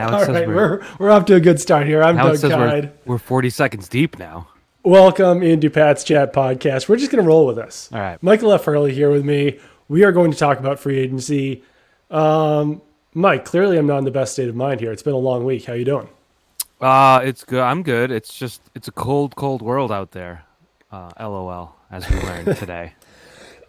Now All right, we're, we're off to a good start here. I'm it Doug says we're, Hyde. we're 40 seconds deep now. Welcome into Pat's Chat Podcast. We're just going to roll with this. All right. Michael F. Hurley here with me. We are going to talk about free agency. Um, Mike, clearly I'm not in the best state of mind here. It's been a long week. How you doing? Uh, it's good. I'm good. It's just it's a cold, cold world out there. Uh, LOL, as we learned today.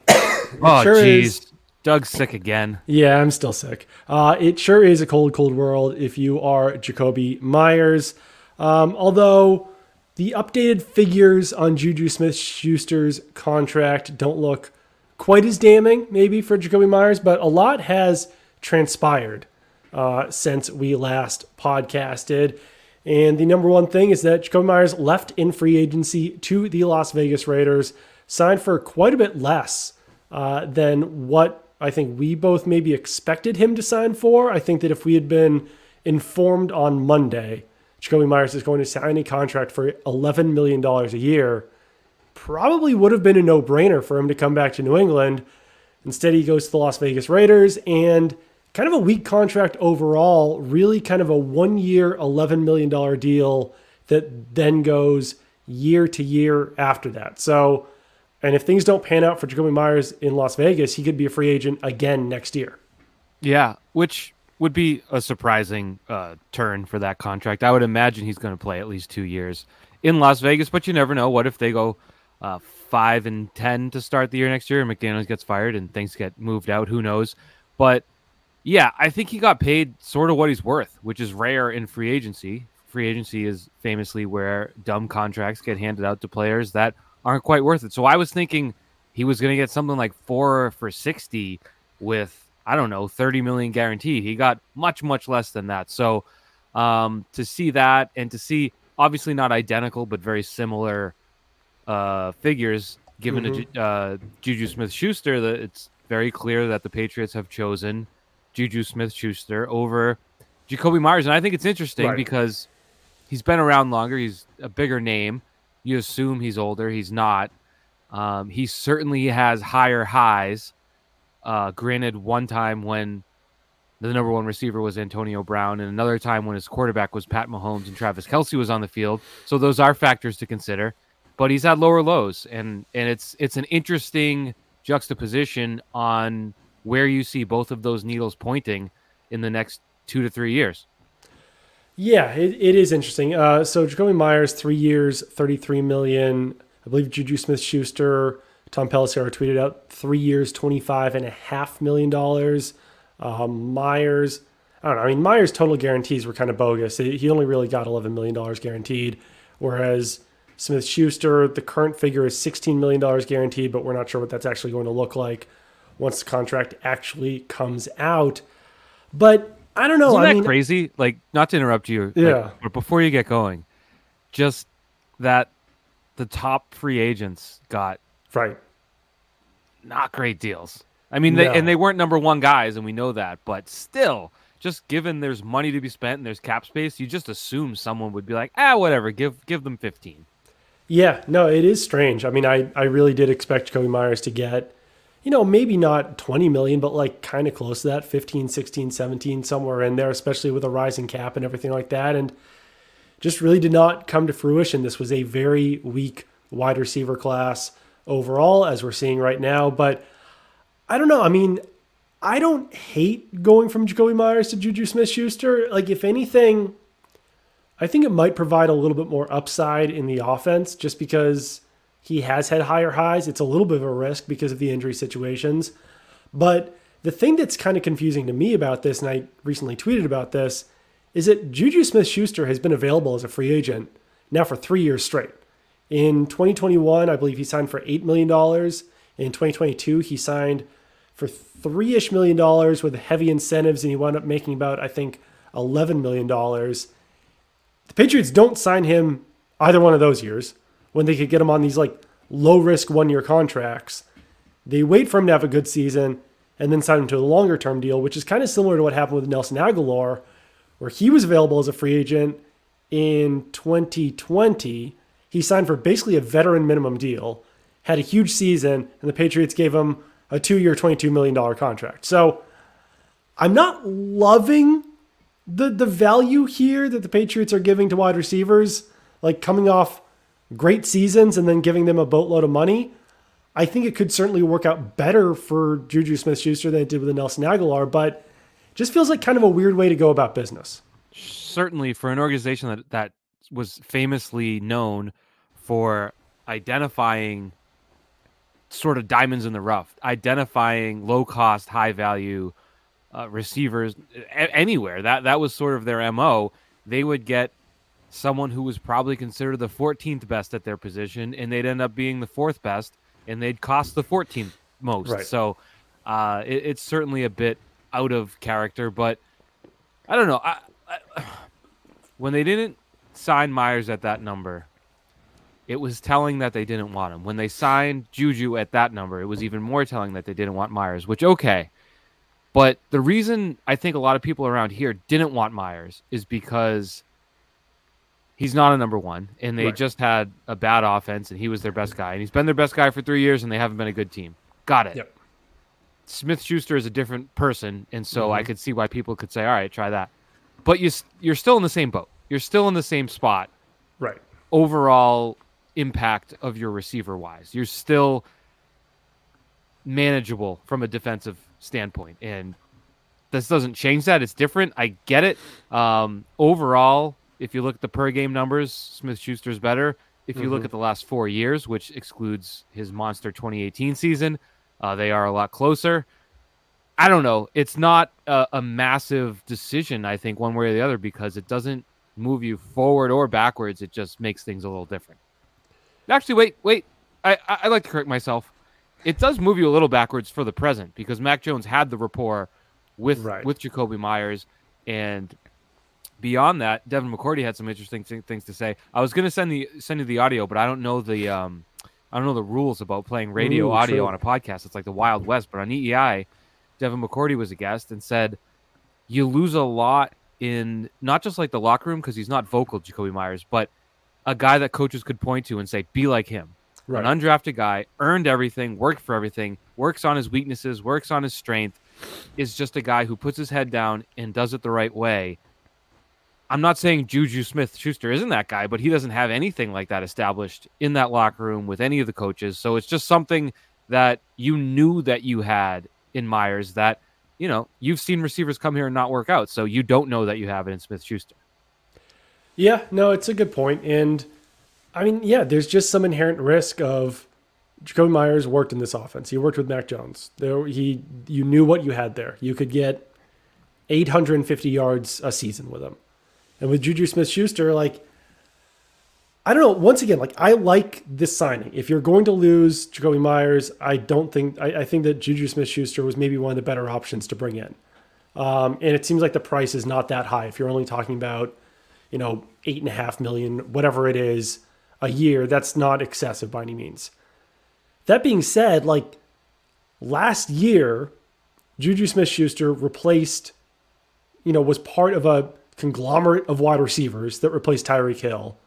oh, jeez. is. Doug's sick again. Yeah, I'm still sick. Uh, it sure is a cold, cold world if you are Jakobi Meyers. Um, although the updated figures on Juju Smith Schuster's contract don't look quite as damning, maybe, for Jakobi Meyers, but a lot has transpired uh, since we last podcasted. And the number one thing is that Jakobi Meyers left in free agency to the Las Vegas Raiders, signed for quite a bit less uh, than what I think we both maybe expected him to sign for. I think that if we had been informed on Monday, Jakobi Meyers is going to sign a contract for $11 million a year, probably would have been a no brainer for him to come back to New England. Instead, he goes to the Las Vegas Raiders and kind of a weak contract overall, really kind of a one year, $11 million deal that then goes year to year after that. So, and if things don't pan out for Jakobi Meyers in Las Vegas, he could be a free agent again next year. Yeah, which would be a surprising uh, turn for that contract. I would imagine he's going to play at least two years in Las Vegas, but you never know. What if they go uh, five and ten to start the year next year, and McDaniels gets fired and things get moved out? Who knows? But yeah, I think he got paid sort of what he's worth, which is rare in free agency. Free agency is famously where dumb contracts get handed out to players that aren't quite worth it. So I was thinking he was going to get something like four for sixty with I don't know, 30 million guaranteed. He got much, much less than that. So um, to see that and to see obviously not identical, but very similar uh, figures given Mhm. to uh, Juju Smith Schuster, that it's very clear that the Patriots have chosen Juju Smith Schuster over Jakobi Meyers. And I think it's interesting Right. because he's been around longer. He's a bigger name. You assume he's older. He's not. Um, he certainly has higher highs. Uh, granted, one time when the number one receiver was Antonio Brown, and another time when his quarterback was Pat Mahomes and Travis Kelce was on the field. So those are factors to consider. But he's had lower lows, and and it's it's an interesting juxtaposition on where you see both of those needles pointing in the next two to three years. Yeah, it, it is interesting. Uh, so Jakobi Meyers, three years, 33 million. I believe Juju Smith Schuster, Tom Pelissero tweeted out three years, 25 and a half million dollars. Um, Meyers, I don't know. I mean, Meyers' total guarantees were kind of bogus. He only really got $11 million guaranteed, whereas Smith Schuster, the current figure is $16 million guaranteed, but we're not sure what that's actually going to look like once the contract actually comes out. But I don't know. Isn't I that mean, crazy? Like, not to interrupt you, like, Yeah. but before you get going, just that the top free agents got right. not great deals. I mean, they, No. and they weren't number one guys, and we know that. But still, just given there's money to be spent and there's cap space, you just assume someone would be like, ah, whatever, give give them 15. Yeah, no, it is strange. I mean, I, I really did expect Jakobi Meyers to get, you know, maybe not 20 million, but like kind of close to that 15, 16, 17, somewhere in there, especially with a rising cap and everything like that. And just really did not come to fruition. This was a very weak wide receiver class overall, as we're seeing right now. But I don't know. I mean, I don't hate going from Jakobi Meyers to Juju Smith Schuster. Like, if anything, I think it might provide a little bit more upside in the offense just because he has had higher highs. It's a little bit of a risk because of the injury situations. But the thing that's kind of confusing to me about this, and I recently tweeted about this, is that Juju Smith Schuster has been available as a free agent now for three years straight. In 2021, I believe he signed for $8 million. In 2022, he signed for three ish million dollars with heavy incentives, and he wound up making about, I think, $11 million. The Patriots don't sign him either one of those years when they could get him on these like low risk one year contracts. They wait for him to have a good season and then sign him to a longer term deal, which is kind of similar to what happened with Nelson Agholor, where he was available as a free agent in 2020. He signed for basically a veteran minimum deal, had a huge season, and the Patriots gave him a two year, $22 million contract. So I'm not loving the the value here that the Patriots are giving to wide receivers, like coming off great seasons and then giving them a boatload of money, I think it could certainly work out better for Juju Smith Schuster than it did with Nelson Agholor, but just feels like kind of a weird way to go about business. Certainly for an organization that, that was famously known for identifying sort of diamonds in the rough, identifying low cost, high value uh, receivers a- anywhere. That that was sort of their mo. They would get someone who was probably considered the 14th best at their position, and they'd end up being the fourth best, and they'd cost the 14th most. Right. So uh, it, it's certainly a bit out of character, but I don't know. I, I, when they didn't sign Meyers at that number, it was telling that they didn't want him. When they signed Juju at that number, it was even more telling that they didn't want Meyers, which, okay. But the reason I think a lot of people around here didn't want Meyers is because he's not a number one, and they right. just had a bad offense, and he was their best guy, and he's been their best guy for three years, and they haven't been a good team. Got it. Yep. Smith Schuster is a different person, and so mm-hmm. I could see why people could say, "All right, try that." But you you're still in the same boat. You're still in the same spot. Right. Overall impact of your receiver wise, you're still manageable from a defensive standpoint, and this doesn't change that. It's different. I get it. Um, overall, if you look at the per game numbers, Smith Schuster's better. If you mm-hmm. look at the last four years, which excludes his monster 2018 season, uh, they are a lot closer. I don't know. It's not a, a, massive decision, I think, one way or the other, because it doesn't move you forward or backwards. It just makes things a little different. Actually, wait, wait. I, I, I like to correct myself. It does move you a little backwards for the present because Mac Jones had the rapport with right. with Jakobi Meyers, and beyond that, Devin McCourty had some interesting th- things to say. I was going to send the send you the audio, but I don't know the um, I don't know the rules about playing radio Ooh, audio true. on a podcast. It's like the Wild West. But on EEI, Devin McCourty was a guest and said you lose a lot in not just like the locker room because he's not vocal, Jakobi Meyers, but a guy that coaches could point to and say, "Be like him." Right. An undrafted guy, earned everything, worked for everything, works on his weaknesses, works on his strength, is just a guy who puts his head down and does it the right way I'm not saying Juju Smith Schuster isn't that guy, but he doesn't have anything like that established in that locker room with any of the coaches. So it's just something that you knew that you had in Meyers that, you know, you've seen receivers come here and not work out. So you don't know that you have it in Smith Schuster. Yeah, no, it's a good point. And I mean, yeah, there's just some inherent risk of Jakobi Meyers worked in this offense. He worked with Mac Jones. There he you knew what you had there. You could get 850 yards a season with him. And with Juju Smith Schuster, like, I don't know. Once again, like, I like this signing. If you're going to lose Jakobi Meyers, I don't think, I, I think that Juju Smith Schuster was maybe one of the better options to bring in. Um, and it seems like the price is not that high. If you're only talking about, you know, eight and a half million, whatever it is a year, that's not excessive by any means. That being said, like, last year, Juju Smith Schuster replaced, you know, was part of a conglomerate of wide receivers that replaced Tyreek Hill.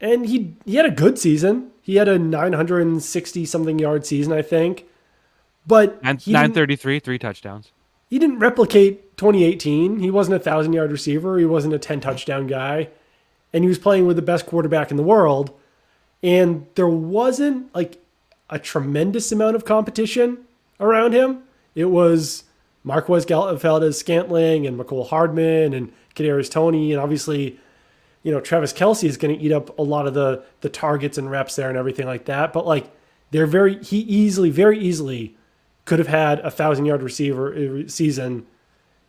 And he he had a good season. He had a 960 something yard season, I think. But and 933, three touchdowns. He didn't replicate 2018. He wasn't a thousand yard receiver. He wasn't a 10 touchdown guy. And he was playing with the best quarterback in the world. And there wasn't like a tremendous amount of competition around him. It was Marquez Valdes-Scantling and Mecole Hardman and Kadarius Toney, and obviously, you know, Travis Kelce is going to eat up a lot of the the targets and reps there and everything like that. But like, they're very he easily, very easily could have had a thousand yard receiver uh, season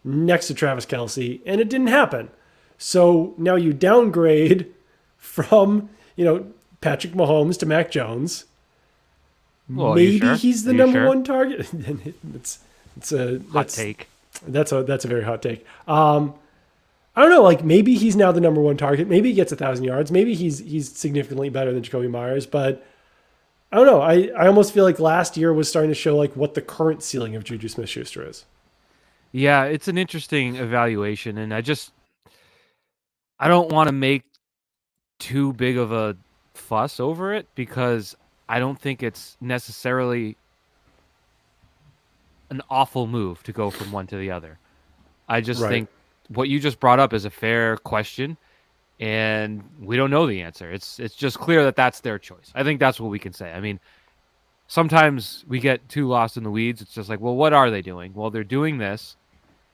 next to Travis Kelce, and it didn't happen. So now you downgrade from you know Patrick Mahomes to Mac Jones. Well, Maybe sure? he's the number sure? one target. it's it's a hot take. That's a that's a very hot take. Um, I don't know. Like maybe he's now the number one target. Maybe he gets a thousand yards. Maybe he's he's significantly better than Jakobi Meyers. But I don't know. I, I almost feel like last year was starting to show like what the current ceiling of Juju Smith Schuster is. Yeah, it's an interesting evaluation, and I just I don't want to make too big of a fuss over it because I don't think it's necessarily an awful move to go from one to the other. I just right. think what you just brought up is a fair question, and we don't know the answer. It's it's just clear that that's their choice. I think that's what we can say. I mean, sometimes we get too lost in the weeds. It's just like, well, what are they doing? Well, they're doing this.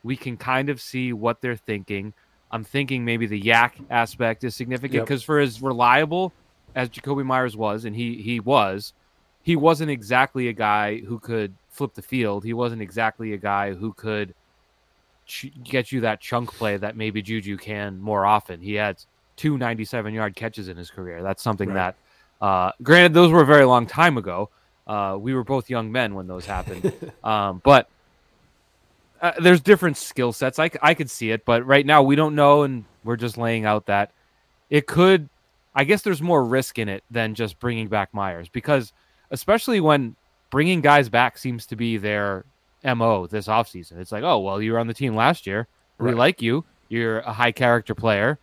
We can kind of see what they're thinking. I'm thinking maybe the YAC aspect is significant because yep. for as reliable as Jakobi Meyers was, and he he was, he wasn't exactly a guy who could flip the field. He wasn't exactly a guy who could ch- get you that chunk play that maybe Juju can more often. He had two 97 yard catches in his career. That's something right. that, uh, granted, those were a very long time ago. Uh, we were both young men when those happened. um, but uh, there's different skill sets. I, I could see it, but right now we don't know, and we're just laying out that it could. I guess there's more risk in it than just bringing back Meyers because, especially when bringing guys back seems to be their mo this offseason. It's like, oh well, you were on the team last year. We right. like you. You're a high character player.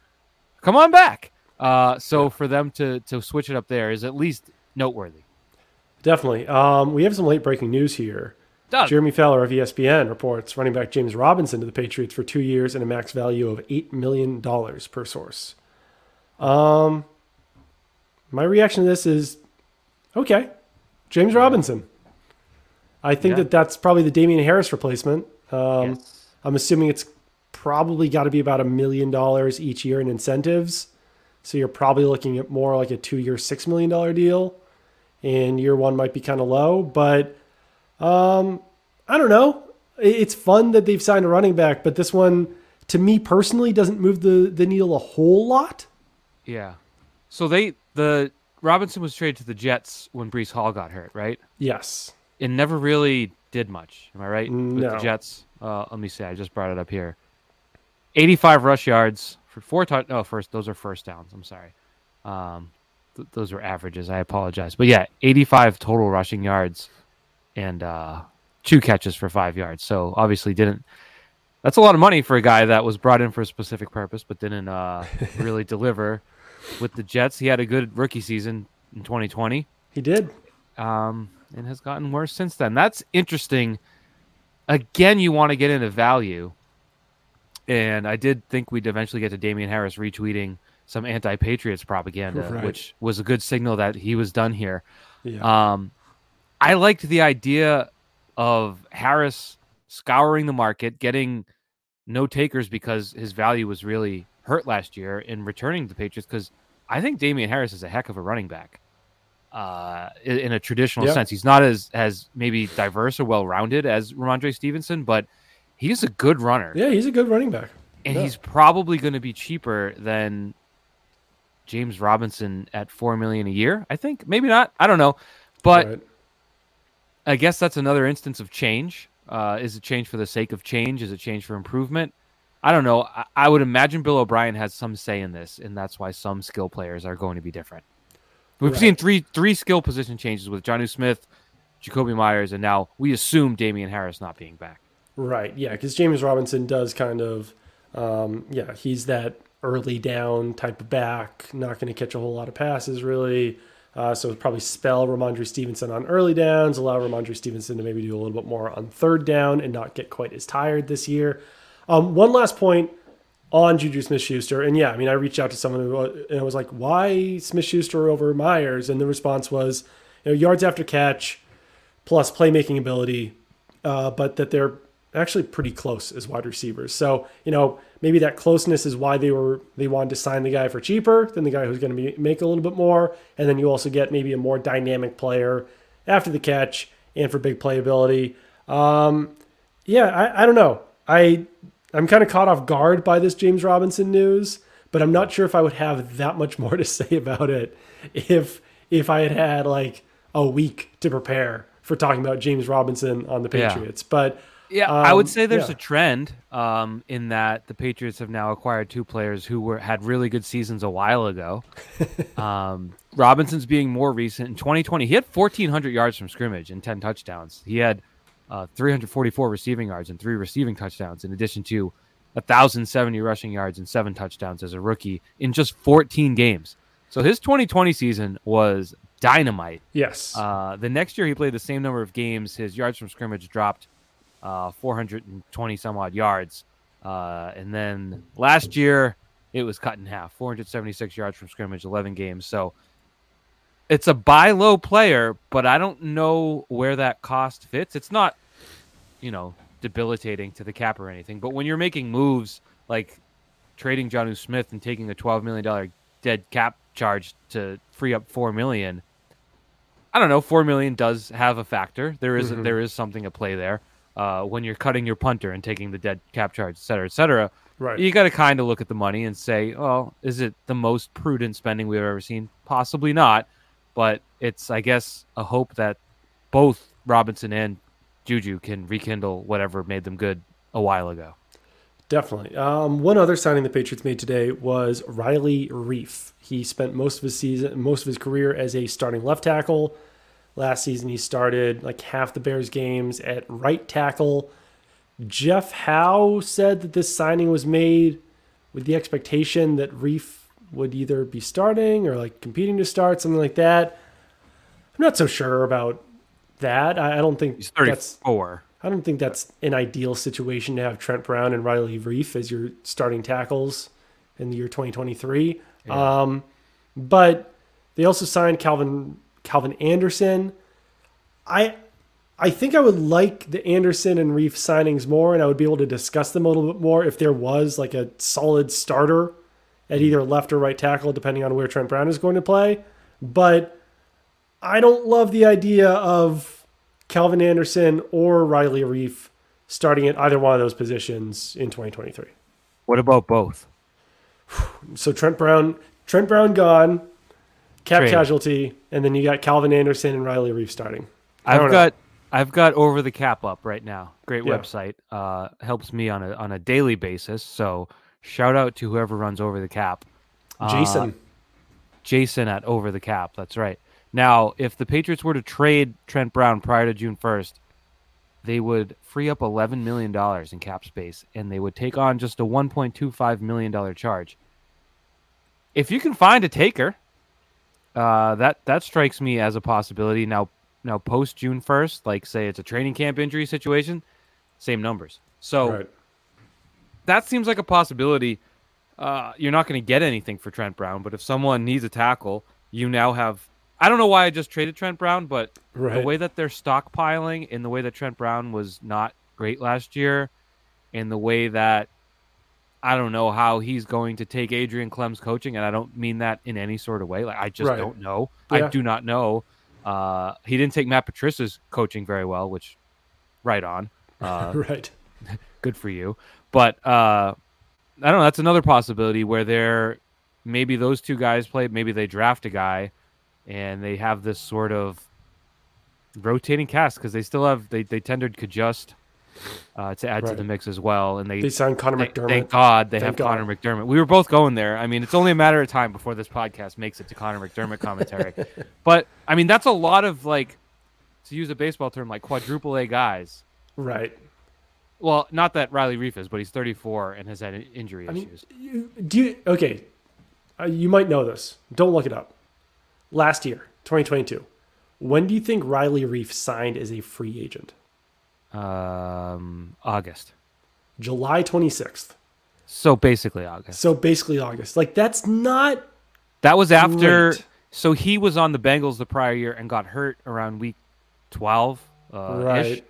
Come on back. Uh, so yeah. for them to to switch it up there is at least noteworthy. Definitely. Um, we have some late breaking news here. Doug. Jeremy Fowler of ESPN reports running back James Robinson to the Patriots for two years and a max value of eight million dollars per source. Um, my reaction to this is okay, James Robinson. I think yeah. that that's probably the Damien Harris replacement. Um, yes. I'm assuming it's probably got to be about a million dollars each year in incentives. So you're probably looking at more like a two year, $6 million deal. And year one might be kind of low. But um, I don't know. It's fun that they've signed a running back, but this one, to me personally, doesn't move the, the needle a whole lot. Yeah. So they, the Robinson was traded to the Jets when Breece Hall got hurt, right? Yes it never really did much. Am I right? No. With the Jets. Uh, let me see. I just brought it up here. 85 rush yards for four touch. Oh, first those are first downs. I'm sorry. Um, th- those are averages. I apologize. But yeah, 85 total rushing yards and uh, two catches for five yards. So obviously didn't. That's a lot of money for a guy that was brought in for a specific purpose, but didn't uh, really deliver with the Jets. He had a good rookie season in 2020. He did. Um, and has gotten worse since then. That's interesting. Again, you want to get into value. And I did think we'd eventually get to Damien Harris retweeting some anti Patriots propaganda, right. which was a good signal that he was done here. Yeah. Um, I liked the idea of Harris scouring the market, getting no takers because his value was really hurt last year in returning to Patriots because I think Damien Harris is a heck of a running back uh, in a traditional yep. sense. He's not as as maybe diverse or well rounded as Rhamondre Stevenson, but he's a good runner. Yeah, he's a good running back, and yeah. he's probably going to be cheaper than James Robinson at four million a year. I think maybe not. I don't know, but right. I guess that's another instance of change. Uh, is it change for the sake of change? Is it change for improvement? I don't know. I, I would imagine Bill O'Brien has some say in this, and that's why some skill players are going to be different. We've right. seen three three skill position changes with Jonnu Smith, Jakobi Meyers, and now we assume Damien Harris not being back. Right. Yeah, because James Robinson does kind of, um, yeah, he's that early down type of back, not going to catch a whole lot of passes really. Uh, so probably spell Rhamondre Stevenson on early downs, allow Rhamondre Stevenson to maybe do a little bit more on third down and not get quite as tired this year. Um, one last point on Juju Smith Schuster. And yeah, I mean, I reached out to someone who, and I was like, why Smith Schuster over Meyers? And the response was, you know, yards after catch plus playmaking ability, uh, but that they're actually pretty close as wide receivers. So, you know, maybe that closeness is why they were they wanted to sign the guy for cheaper than the guy who's going to be make a little bit more, and then you also get maybe a more dynamic player after the catch and for big playability. Um, yeah, I, I don't know. I I'm kind of caught off guard by this James Robinson news, but I'm not sure if I would have that much more to say about it if if I had had like a week to prepare for talking about James Robinson on the Patriots. Yeah. But yeah, um, I would say there's yeah. a trend um, in that the Patriots have now acquired two players who were had really good seasons a while ago. um, Robinson's being more recent. In 2020, he had 1,400 yards from scrimmage and 10 touchdowns. He had uh, 344 receiving yards and three receiving touchdowns, in addition to 1,070 rushing yards and seven touchdowns as a rookie in just 14 games. So his 2020 season was dynamite. Yes. Uh, the next year he played the same number of games. His yards from scrimmage dropped uh, 420 some odd yards. Uh, and then last year, it was cut in half 476 yards from scrimmage, 11 games. So it's a buy low player, but I don't know where that cost fits. It's not, you know, debilitating to the cap or anything. But when you're making moves like trading Jonnu Smith and taking a $12 million dead cap charge to free up 4 million, I don't know. 4 million does have a factor. There is, Mhm. there is something at play there. Uh, when you're cutting your punter and taking the dead cap charge, et cetera, et cetera, Right. you got to kind of look at the money and say, well, is it the most prudent spending we've ever seen? Possibly not, but it's, I guess, a hope that both Robinson and Juju can rekindle whatever made them good a while ago. Definitely. Um, one other signing the Patriots made today was Riley Reiff. He spent most of his season, most of his career as a starting left tackle. Last season, he started like half the Bears games at right tackle. Jeff Howe said that this signing was made with the expectation that Reiff would either be starting or like competing to start, something like that. I'm not so sure about that. I, I don't think He's that's 34. I don't think that's an ideal situation to have Trent Brown and Riley Reiff as your starting tackles in the year 2023. Yeah. Um, but they also signed Calvin Calvin Anderson. I I think I would like the Anderson and Reiff signings more, and I would be able to discuss them a little bit more if there was like a solid starter at either left or right tackle, depending on where Trent Brown is going to play. But I don't love the idea of Calvin Anderson or Riley Reiff starting at either one of those positions in 2023. What about both? So Trent Brown, Trent Brown gone, cap Trade. casualty, and then you got Calvin Anderson and Riley Reiff starting. I I've know. got I've got over the cap up right now. Great Yeah. website. Uh, helps me on a on a daily basis. So shout out to whoever runs over the cap. Uh, Jason. Jason at over the cap. That's right. Now, if the Patriots were to trade Trent Brown prior to June first, they would free up eleven million dollars in cap space, and they would take on just a one point two five million dollar charge. If you can find a taker, uh, that that strikes me as a possibility. Now, now post June first, like say it's a training camp injury situation, same numbers. So right. that seems like a possibility. Uh, you're not going to get anything for Trent Brown, but if someone needs a tackle, you now have. I don't know why I just traded Trent Brown, but Right. the way that they're stockpiling and the way that Trent Brown was not great last year, and the way that I don't know how he's going to take Adrian Klemm's coaching, and I don't mean that in any sort of way. Like I just Right. don't know. I do not know. Uh, he didn't take Matt Patricia's coaching very well, which right on. Uh, right. good for you. But uh, I don't know. That's another possibility where they're maybe those two guys play. Maybe they draft a guy, and they have this sort of rotating cast because they still have they they tendered Cajuste uh, to add to the mix as well, and they. They signed Connor Thank, McDermott. thank God they Thank have Connor McDermott. We were both going there. I mean, it's only a matter of time before this podcast makes it to Connor McDermott commentary. but I mean, that's a lot of like, to use a baseball term, like quadruple A guys. Right. Well, not that Riley Reiff is, but he's 34 and has had injury I mean, issues. you, do you, okay. Uh, you might know this. Don't look it up. Last year, 2022. When do you think Riley Reiff signed as a free agent? Um, August. July 26th. So basically August. So basically August. Like that's not That was after. Great. So he was on the Bengals the prior year and got hurt around week 12. Uh, ish.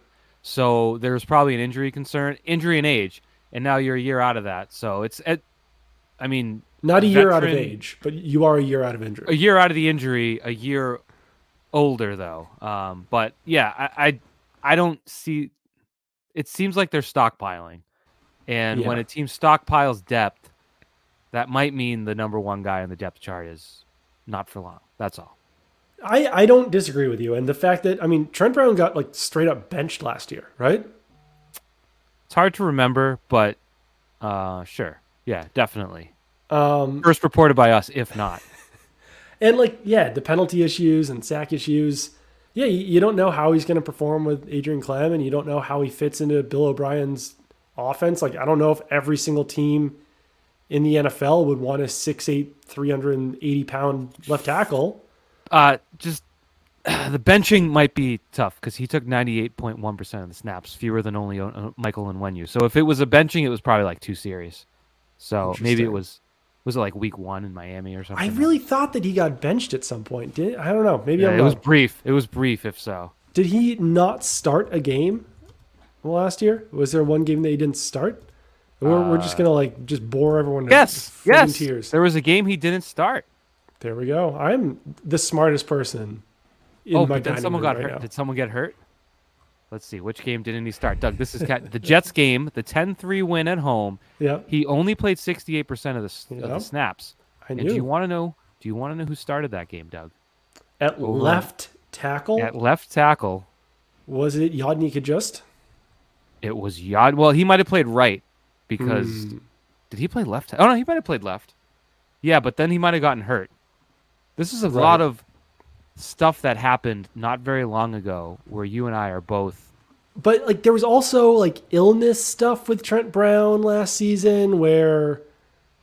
So there was probably an injury concern, injury and age, and now you're a year out of that. So it's, it, I mean, Not a year out of age, but you are a year out of injury. a year out of the injury, a year older though. Um, but yeah, I, I, I don't see. It seems like they're stockpiling, and when a team stockpiles depth, that might mean the number one guy on the depth chart is not for long. That's all. I, I don't disagree with you. And the fact that I mean Trent Brown got like straight up benched last year, right? It's hard to remember, but uh, sure, yeah, definitely. Um, First reported by us, if not. and like yeah, the penalty issues and sack issues. Yeah, you, you don't know how he's going to perform with Adrian Klemm, and you don't know how he fits into Bill O'Brien's offense. Like I don't know if every single team in the NFL would want a 6'8", 380 pound left tackle. Uh, just the benching might be tough because he took 98.1% of the snaps, fewer than only Michael and Onwenu. So if it was a benching, it was probably like two series. So maybe it was was it like week one in Miami or something? I really thought that he got benched at some point. Did I don't know. Maybe yeah, I'm it wrong. was brief. It was brief, if so. Did he not start a game last year? Was there one game that he didn't start? We're, we're just gonna like just bore everyone. to Yes, yes. Tears. There was a game he didn't start. There we go. I'm the smartest person in oh, my but then someone got right hurt. now. Did someone get hurt? Let's see. Which game didn't he start? Doug, this is the Jets game, the 10-3 win at home. Yep, He only played 68% of the, s- of the snaps. I And do you want to know? Do you want to know who started that game, Doug? At Over. left tackle, At left tackle, was it Yodny Cajuste? it was Yad. Well, he might have played right because Hmm. did he play left? Oh no, he might have played left. Yeah, but then he might have gotten hurt. This is a Right. lot of stuff that happened not very long ago where you and I are both But like there was also like illness stuff with Trent Brown last season where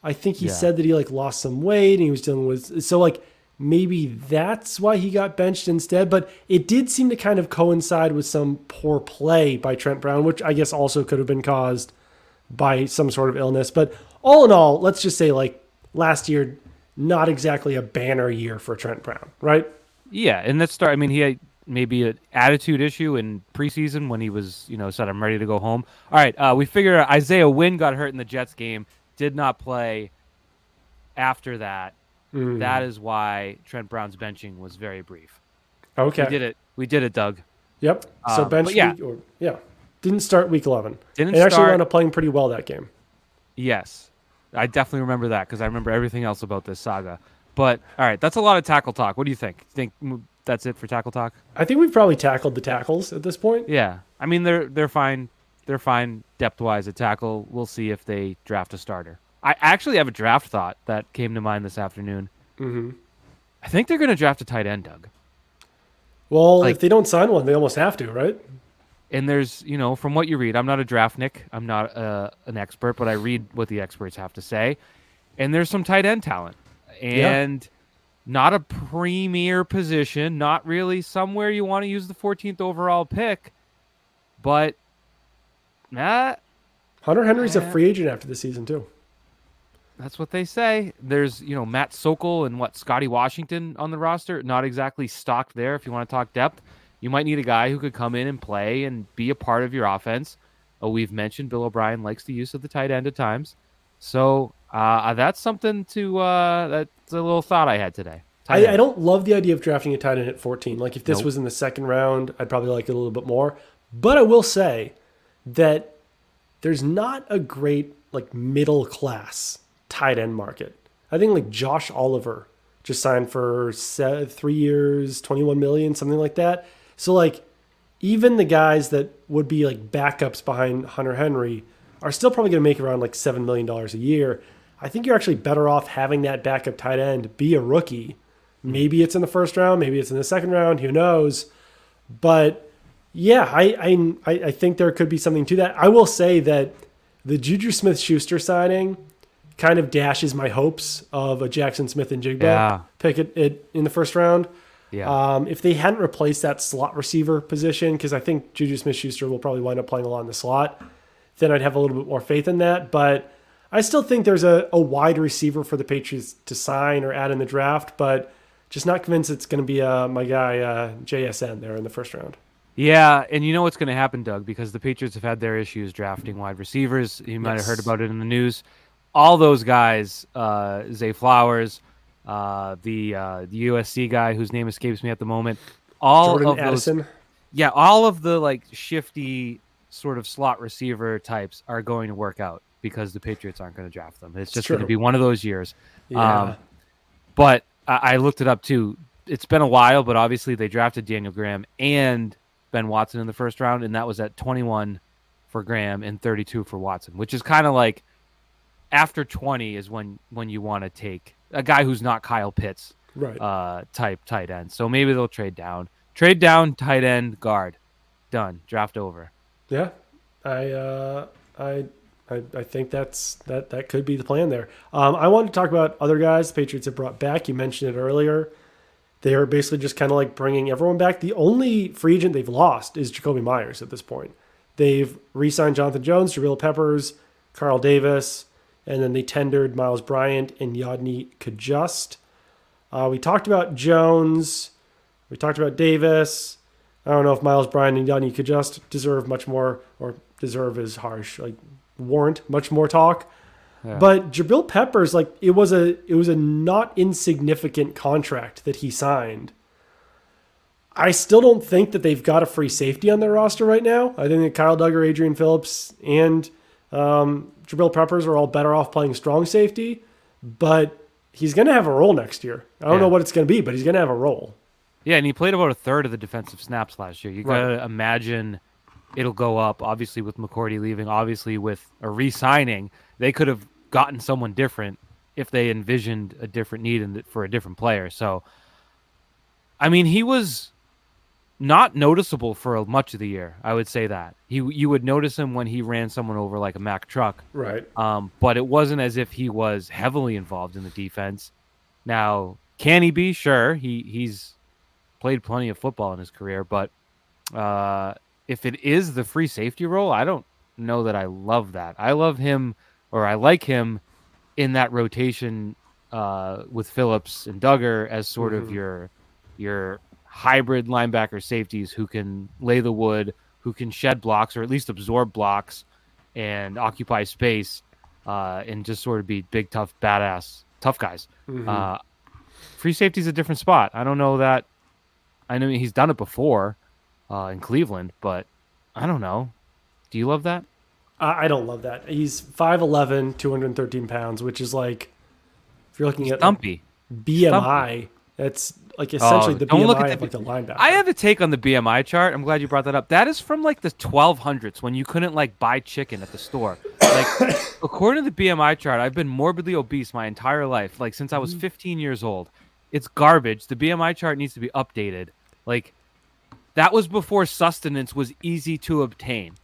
I think he Yeah. said that he like lost some weight and he was dealing with so like maybe that's why he got benched instead. But it did seem to kind of coincide with some poor play by Trent Brown, which I guess also could have been caused by some sort of illness. But all in all, let's just say like last year, not exactly a banner year for Trent Brown, right? Yeah, and let's start. I mean, he had maybe an attitude issue in preseason when he was, you know, said I'm ready to go home. All right, uh, we figure Isaiah Wynn got hurt in the Jets game, did not play. After that, Mm. that is why Trent Brown's benching was very brief. Okay. We did it. We did it, Doug. Yep. So Um, bench yeah. week, or, yeah, didn't start week eleven. Didn't and actually start- wound up playing pretty well that game. Yes, I definitely remember that because I remember everything else about this saga. But all right, that's a lot of tackle talk. What do you think? Think that's it for tackle talk? I think we've probably tackled the tackles at this point. Yeah, I mean they're they're fine. They're fine depth wise at tackle. We'll see if they draft a starter. I actually have a draft thought that came to mind this afternoon. hmm I think they're going to draft a tight end, Doug. Well, Like- if they don't sign one, they almost have to, right? And there's, you know, from what you read, I'm not a draft Nick. I'm not uh, an expert, but I read what the experts have to say. And there's some tight end talent. And not a premier position, not really somewhere you want to use the 14th overall pick, but nah, Hunter Henry's a free agent after the season too. that's what they say. There's, you know, Matt Sokol and what Scotty Washington on the roster, not exactly stocked there if you want to talk depth. You might need a guy who could come in and play and be a part of your offense. Oh, we've mentioned Bill O'Brien likes the use of the tight end at times. So uh, that's something to uh, that's a little thought I had today. I. I don't love the idea of drafting a tight end at 14. Like if this Nope. was in the second round, I'd probably like it a little bit more. But I will say that there's not a great like middle class tight end market. I think like Josh Oliver just signed for three years, 21 million, something like that. So like even the guys that would be like backups behind Hunter Henry are still probably going to make around like $7 million a year. I think you're actually better off having that backup tight end be a rookie. Maybe it's in the first round, maybe it's in the second round, who knows? But yeah, I, I, I think there could be something to that. I will say that the Juju Smith Schuster signing kind of dashes my hopes of a Jaxon Smith-Njigba Yeah. pick it, it in the first round. Yeah. Um, if they hadn't replaced that slot receiver position, because I think Juju Smith Schuster will probably wind up playing a lot in the slot, then I'd have a little bit more faith in that. But I still think there's a, a wide receiver for the Patriots to sign or add in the draft, but just not convinced it's going to be uh, my guy uh, JSN there in the first round. Yeah, and you know what's going to happen, Doug, because the Patriots have had their issues drafting wide receivers. You might have heard about it in the news. All those guys, uh, Zay Flowers, uh, the uh, the USC guy whose name escapes me at the moment, all Jordan of those, Addison. yeah, all of the like shifty sort of slot receiver types are going to work out because the Patriots aren't going to draft them. It's just going to be one of those years. Yeah. Um, but I, I looked it up too. It's been a while, but obviously they drafted Daniel Graham and Ben Watson in the first round, and that was at 21 for Graham and 32 for Watson, which is kind of like after 20 is when when you want to take a guy who's not Kyle Pitts right. uh, type tight end. So maybe they'll trade down, trade down, tight end, guard, done, draft over. Yeah, I, uh, I, I, I think that's that. That could be the plan there. Um, I wanted to talk about other guys the Patriots have brought back. You mentioned it earlier. they are basically just kind of like bringing everyone back. The only free agent they've lost is Jakobi Meyers at this point. They've re-signed Jonathan Jones, Jabril Peppers, Carl Davis, and then they tendered Miles Bryant and Yodny Cajuste. Uh, we talked about Jones. We talked about Davis. I don't know if Miles Bryant and Yodny Cajuste deserve much more, or deserve is harsh, like warrant much more talk. Yeah. But Jabril Peppers, like it was a it was a not insignificant contract that he signed. I still don't think that they've got a free safety on their roster right now. I think that Kyle Dugger, Adrian Phillips, and um, Jabril Peppers are all better off playing strong safety, but he's going to have a role next year. I don't yeah. know what it's going to be, but he's going to have a role. Yeah, and he played about a third of the defensive snaps last year. You got to right. imagine it'll go up. Obviously, with McCourty leaving, obviously with a re-signing, they could have gotten someone different if they envisioned a different need for a different player. So, I mean, he was not noticeable for much of the year. I would say that he you would notice him when he ran someone over like a Mack truck, right? Um, but it wasn't as if he was heavily involved in the defense. Now, can he be? Sure, he he's played plenty of football in his career, but uh, if it is the free safety role, I don't know that I love that. I love him or I like him in that rotation uh, with Phillips and Dugger as sort mm-hmm. of your your hybrid linebacker safeties who can lay the wood, who can shed blocks or at least absorb blocks and occupy space, uh, and just sort of be big, tough, badass, tough guys. Mm-hmm. Uh, free safety is a different spot. I don't know that. I know he's done it before uh, in Cleveland, but I don't know. Do you love that? I don't love that. He's 5'11", 213 pounds, which is like, if you're looking at stumpy. BMI, that's like essentially oh, the BMI look at of like the linebacker. I have a take on the BMI chart. I'm glad you brought that up. That is from like the 1200s when you couldn't like buy chicken at the store. Like according to the BMI chart, I've been morbidly obese my entire life, like since I was mm-hmm. 15 years old. It's garbage. The BMI chart needs to be updated. Like that was before sustenance was easy to obtain.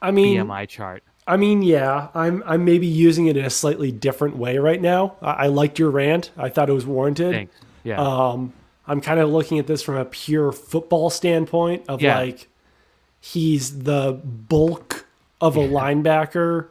I mean, BMI chart. I mean, yeah, I'm I'm maybe using it in a slightly different way right now. I, I liked your rant. I thought it was warranted. Thanks. Yeah. Um, I'm kind of looking at this from a pure football standpoint of yeah. like he's the bulk of a linebacker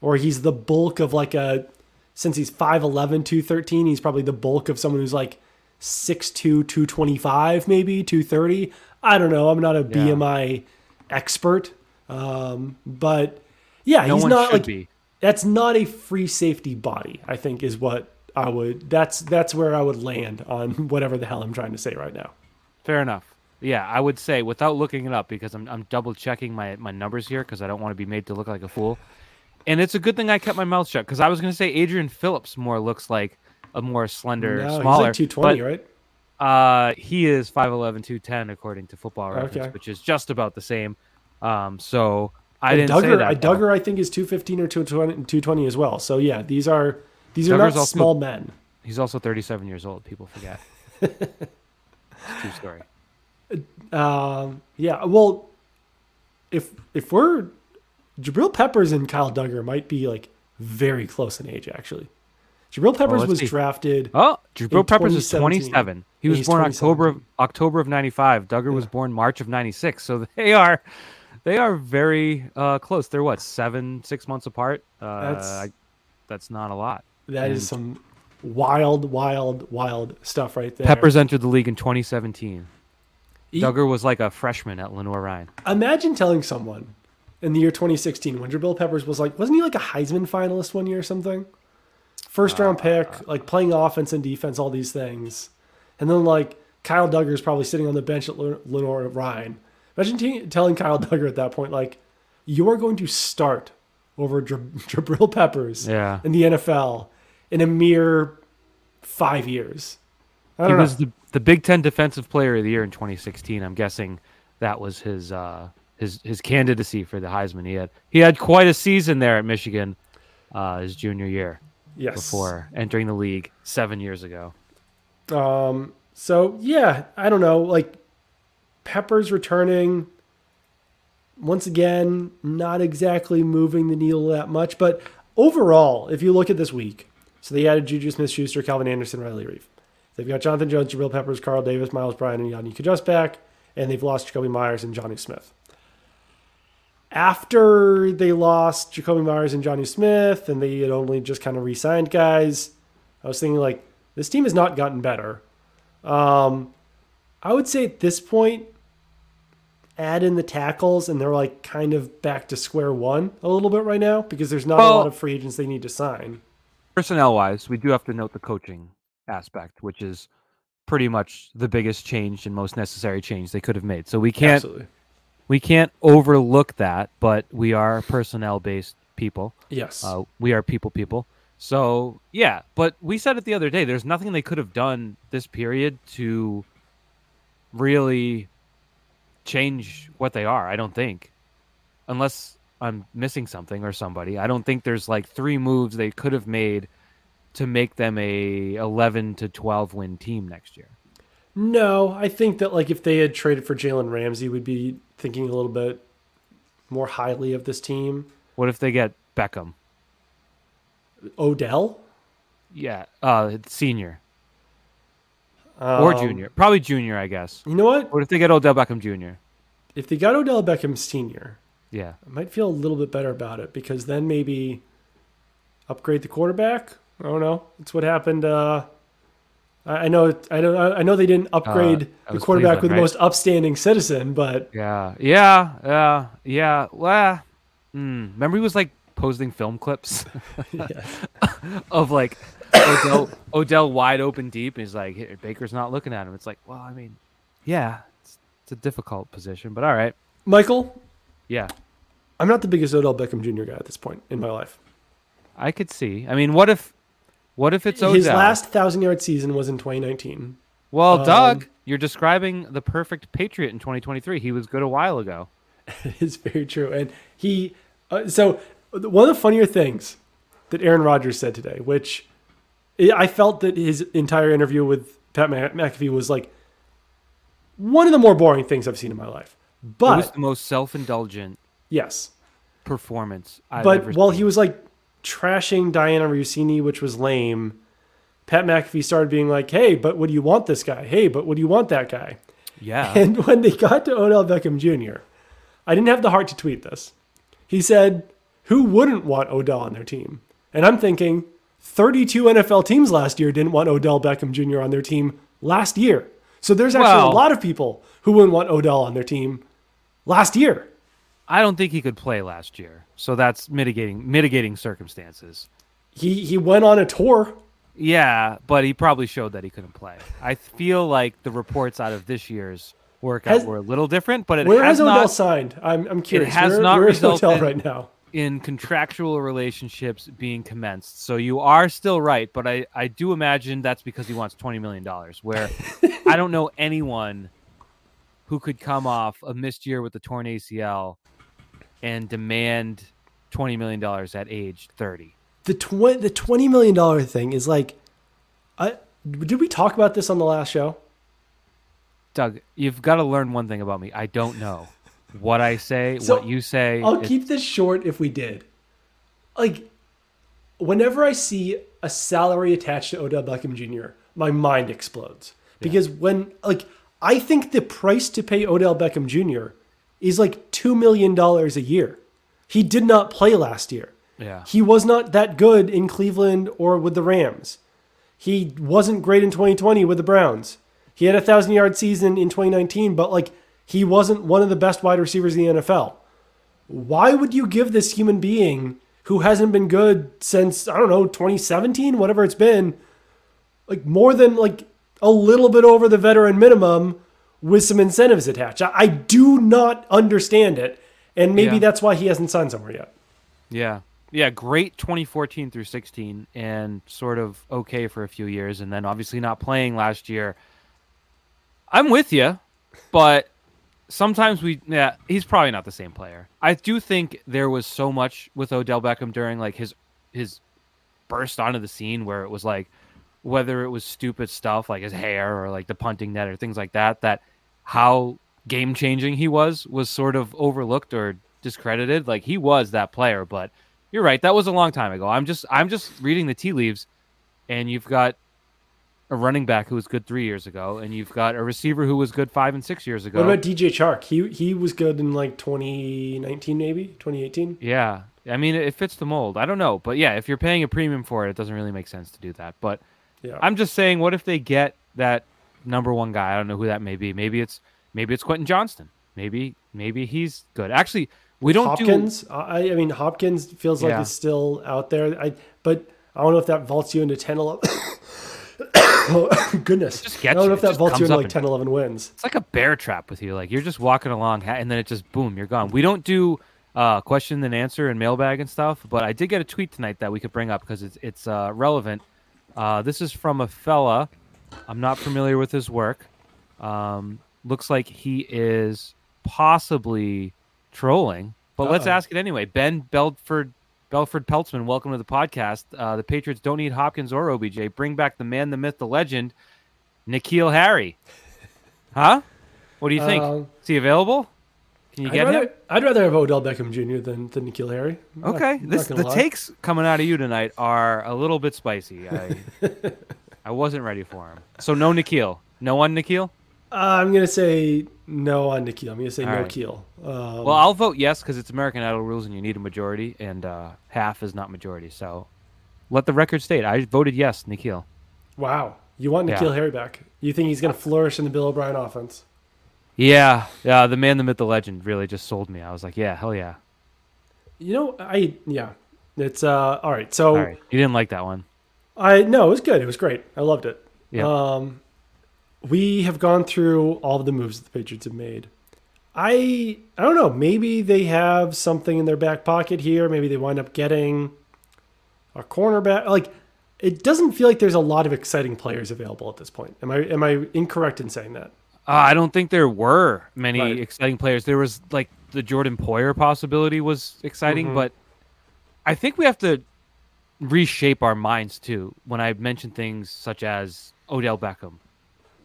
or he's the bulk of like a since he's 5'11 213 he's probably the bulk of someone who's like 6'2 225 maybe 230 i don't know i'm not a yeah. bmi expert um, but yeah, no he's not like be. that's not a free safety body. I think is what I would. That's that's where I would land on whatever the hell I'm trying to say right now. Fair enough. Yeah, I would say without looking it up because I'm I'm double checking my my numbers here because I don't want to be made to look like a fool. And it's a good thing I kept my mouth shut because I was going to say Adrian Phillips more looks like a more slender, no, smaller. He's like 220, but, right? Uh, he is 5'11", 210 according to Football Reference, okay. which is just about the same. Um, so I and didn't Dugger, say that. Dugger, I think, is 215 or 220, 220 as well. So yeah, these are these are not also, small men. He's also 37 years old. People forget. true story. Um, yeah. Well, if if we're Jabril Peppers and Kyle Dugger might be like very close in age, actually. Jabril Peppers well, was see. drafted. Oh, Jabril Peppers is 27. He was born October of October of 95. Dugger yeah. was born March of 96. So they are they are very uh, close. They're what seven, six months apart. Uh, that's I, that's not a lot. That and is some wild, wild, wild stuff right there. Peppers entered the league in 2017. He, Dugger was like a freshman at Lenoir-Rhyne. Imagine telling someone in the year 2016 when Jabril Peppers was like, wasn't he like a Heisman finalist one year or something? First round uh, pick, like playing offense and defense, all these things, and then like Kyle Dugger is probably sitting on the bench at Lenoir-Rhyne Imagine t- telling Kyle Dugger at that point, like, you are going to start over Jabril Peppers yeah. in the NFL in a mere five years. he know. was the, the Big Ten Defensive Player of the Year in 2016. I'm guessing that was his uh, his his candidacy for the Heisman. He had he had quite a season there at Michigan, uh, his junior year. Yes. Before entering the league seven years ago. Um. So yeah, I don't know. Like Peppers returning. Once again, not exactly moving the needle that much, but overall, if you look at this week, so they added Juju Smith Schuster, Calvin Anderson, Riley Reiff. They've got Jonathan Jones, Jabril Peppers, Carl Davis, Miles Bryant, and Yodny Cajuste back, and they've lost Jakobi Meyers and Jonnu Smith. After they lost Jakobi Meyers and Jonnu Smith, and they had only just kind of re-signed guys, I was thinking like this team has not gotten better. Um, I would say at this point, add in the tackles, and they're like kind of back to square one a little bit right now because there's not Well- a lot of free agents they need to sign. Personnel wise, we do have to note the coaching aspect, which is pretty much the biggest change and most necessary change they could have made. So we can't Absolutely. We can't overlook that, but we are personnel based people. Yes. Uh, we are people people. So yeah, but we said it the other day. There's nothing they could have done this period to really change what they are. I don't think, unless I'm missing something or somebody. I don't think there's like three moves they could have made to make them a 11 to 12 win team next year. No, I think that like if they had traded for Jalen Ramsey, we'd be thinking a little bit more highly of this team. What if they get Beckham? Odell Yeah, uh, senior or Um, junior, probably junior, I guess. You know what? What if they get Odell Beckham Jr.? If they got Odell Beckham Senior, Yeah, I might feel a little bit better about it because then maybe upgrade the quarterback. I don't know. It's what happened. Uh, I know. I don't. I know they didn't upgrade that the quarterback with Cleveland, the most upstanding citizen, but yeah, yeah, yeah, yeah. Well, mm, remember he was like posting film clips of like Odell, Odell wide open deep. And he's like, Baker's not looking at him. It's like, well, I mean, yeah, it's, it's a difficult position, but all right, Michael, yeah, I'm not the biggest Odell Beckham Jr. guy at this point in my life. I could see. I mean, what if, what if it's Odell? His last thousand yard season was in 2019. well, um, Doug, you're describing the perfect Patriot in 2023. He was good a while ago. It is very true. And he, uh, so one of the funnier things that Aaron Rodgers said today, which I I felt that his entire interview with Pat McAfee was like one of the more boring things I've seen in my life. But it was the most self-indulgent yes, performance I've but while seen. he was like trashing Dianna Russini, which was lame, Pat McAfee started being like, "Hey, but would you want this guy? Hey, but would you want that guy?" yeah. And when they got to Odell Beckham Jr., I didn't have the heart to tweet this. He said, Who wouldn't want Odell on their team? And I'm thinking, 32 NFL teams last year didn't want Odell Beckham Jr. on their team last year. So there's actually a lot of people who wouldn't want Odell on their team last year. I don't think he could play last year, so that's mitigating mitigating circumstances. He he went on a tour. Yeah, but he probably showed that he couldn't play. I feel like the reports out of this year's workout Has- were a little different, but it Where has Odell not signed? I'm I'm curious. It has where, not where is Odell right now? in contractual relationships being commenced. So you are still right, but I, I do imagine that's because he wants twenty million dollars. Where I don't know anyone who could come off a missed year with the torn ACL and demand twenty million dollars at age thirty. The tw- the twenty million dollar thing is like, I did we talk about this on the last show? Doug, you've got to learn one thing about me. I don't know what I say, So, what you say. I'll keep this short if we did. Like, whenever I see a salary attached to Odell Beckham Jr., my mind explodes. Because when, like, I think the price to pay Odell Beckham Jr. is like $2 million a year. He did not play last year. yeah. He was not that good in Cleveland or with the Rams. He wasn't great in 2020 with the Browns. He had a thousand yard season in 2019, but like he wasn't one of the best wide receivers in the NFL. Why would you give this human being who hasn't been good since I don't know 2017, whatever it's been, like more than like a little bit over the veteran minimum with some incentives attached? I, I do not understand it, and maybe Yeah. that's why he hasn't signed somewhere yet. Yeah. Yeah, great 2014 through 16 and sort of okay for a few years and then obviously not playing last year. I'm with you, but sometimes we yeah, he's probably not the same player. I do think there was so much with Odell Beckham during like his his burst onto the scene where it was like whether it was stupid stuff like his hair or like the punting net or things like that that how game changing he was was sort of overlooked or discredited like he was that player but you're right that was a long time ago i'm just i'm just reading the tea leaves and you've got a running back who was good three years ago, and you've got a receiver who was good five and six years ago. What about DJ Chark? He he was good in like 2019, maybe 2018. Yeah, I mean it fits the mold. I don't know, but yeah, if you're paying a premium for it, it doesn't really make sense to do that. But Yeah, I'm just saying, what if they get that number one guy? I don't know who that may be. Maybe it's maybe it's Quentin Johnston. Maybe maybe he's good. Actually, we don't Hopkins. I I mean Hopkins feels like Yeah. it's still out there. I but I don't know if that vaults you into 10, 11. oh, goodness. I don't you. know It if that vaults you into like and- 10, 11 wins. It's like a bear trap with you. Like you're just walking along, and then it just boom, you're gone. We don't do uh, question and answer and mailbag and stuff, but I did get a tweet tonight that we could bring up because it's it's uh, relevant. Uh, this is from a fella. I'm not familiar with his work. Um, looks like he is possibly trolling, but let's ask it anyway. Ben Belford Belford Peltzman, welcome to the podcast. Uh, the Patriots don't need Hopkins or OBJ. Bring back the man, the myth, the legend, N'Keal Harry. Huh? What do you think? Um, is he available? Can you I'd get rather, him? I'd rather have Odell Beckham Jr. than than N'Keal Harry. I'm Okay. I'm This not the lie. takes coming out of you tonight are a little bit spicy. I I wasn't ready for him. So no N'Keal. No one N'Keal? Uh, I'm gonna say no on N'Keal. I'm gonna say All no right. Keel. Um, Well, I'll vote yes because it's American Idol rules and you need a majority, and uh, half is not majority. So let the record state. I voted yes, N'Keal. wow, you want Yeah. N'Keal Harry back? You think he's gonna flourish in the Bill O'Brien offense? Yeah, yeah. The man, the myth, the legend really just sold me. I was like, yeah, hell yeah. You know, I yeah. It's uh all right. So All right. You didn't like that one. I no, it was good. It was great. I loved it. Yeah. Um, we have gone through all of the moves that the Patriots have made. I I don't know. Maybe they have something in their back pocket here. Maybe they wind up getting a cornerback. Like it doesn't feel like there's a lot of exciting players available at this point. Am I am I incorrect in saying that? Uh, I don't think there were many Right. exciting players. There was like the Jordan Poyer possibility was exciting, Mhm. but I think we have to reshape our minds too. When I mention things such as Odell Beckham,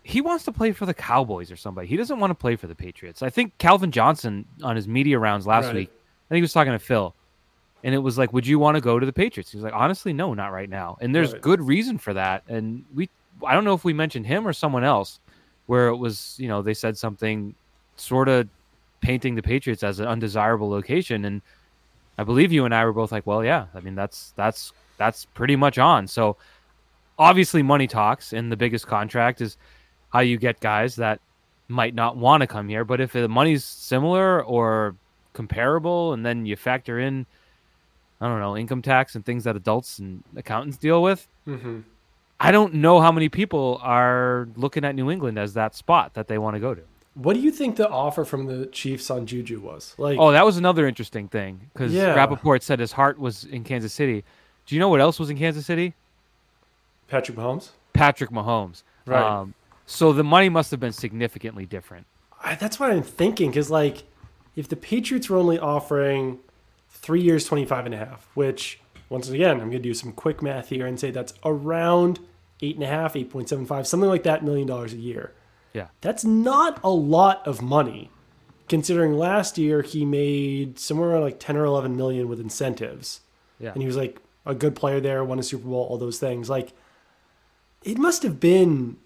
he wants to play for the Cowboys or somebody. He doesn't want to play for the Patriots. I think Calvin Johnson on his media rounds last Right. week, I think he was talking to Phil, and it was like, "Would you want to go to the Patriots?" He was like, "Honestly, no, not right now." And there's Right. good reason for that. And we, I don't know if we mentioned him or someone else, where it was, you know, they said something sort of painting the Patriots as an undesirable location, and I believe you and I were both like, "Well, yeah, I mean, that's that's that's pretty much on." So obviously, money talks, and the biggest contract is how you get guys that might not want to come here. But if the money's similar or comparable, and then you factor in, I don't know, income tax and things that adults and accountants deal with, Mm-hmm. I don't know how many people are looking at New England as that spot that they want to go to. What do you think the offer from the Chiefs on Juju was? Like, Oh, that was another interesting thing because Yeah. Rappaport said his heart was in Kansas City. Do you know what else was in Kansas City? Patrick Mahomes. Patrick Mahomes. Right. Um, so the money must have been significantly different. I, that's what I'm thinking because like if the Patriots were only offering three years 25 and a half which once again I'm going to do some quick math here and say that's around eight and a half 8.75 something like that million dollars a year Yeah. that's not a lot of money considering last year he made somewhere around like 10 or 11 million with incentives Yeah. and he was like a good player there won a super bowl all those things. Like it must have been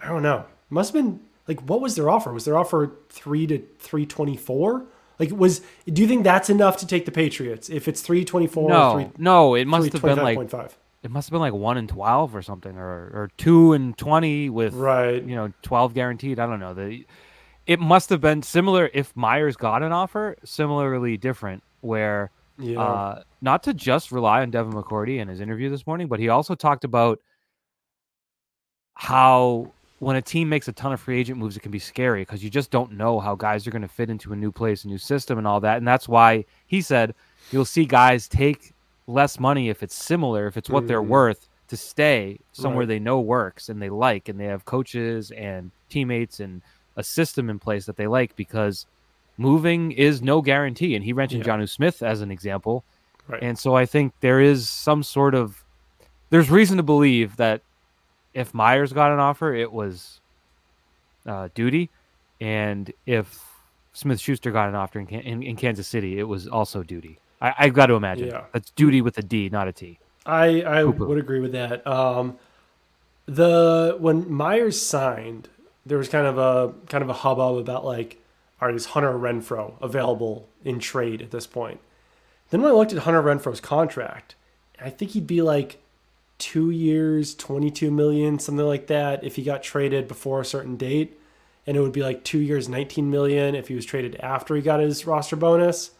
i don't know must have been like what was their offer? Was their offer 3 to 324 like was do you think that's enough to take the patriots? If it's 324 No, or 3, no, it must have been like 325.5 it must have been like one and twelve or something, or or two and twenty with right. you know twelve guaranteed. I don't know. The it must have been similar if Myers got an offer, similarly different, where yeah uh, not to just rely on Devin McCourty in his interview this morning, but he also talked about how when a team makes a ton of free agent moves, it can be scary because you just don't know how guys are going to fit into a new place, a new system, and all that. And that's why he said you'll see guys take less money if it's similar, if it's what they're Mhm. worth to stay somewhere Right. they know works and they like, and they have coaches and teammates and a system in place that they like because moving is no guarantee. And he mentioned Yeah. Jonnu Smith as an example. Right. And so I think there is some sort of there's reason to believe that if Myers got an offer, it was uh, duty, and if Smith Schuster got an offer in, in, in Kansas City, it was also duty. I, I've got to imagine Yeah. that's duty with a D, not a T. I I Poo-poo. would agree with that. Um, The when Myers signed, there was kind of a kind of a hubbub about like, is Hunter Renfrow available in trade at this point? Then when I looked at Hunter Renfrow's contract, I think he'd be like two years, 22 million, something like that, if he got traded before a certain date. And it would be like two years, 19 million if he was traded after he got his roster bonus.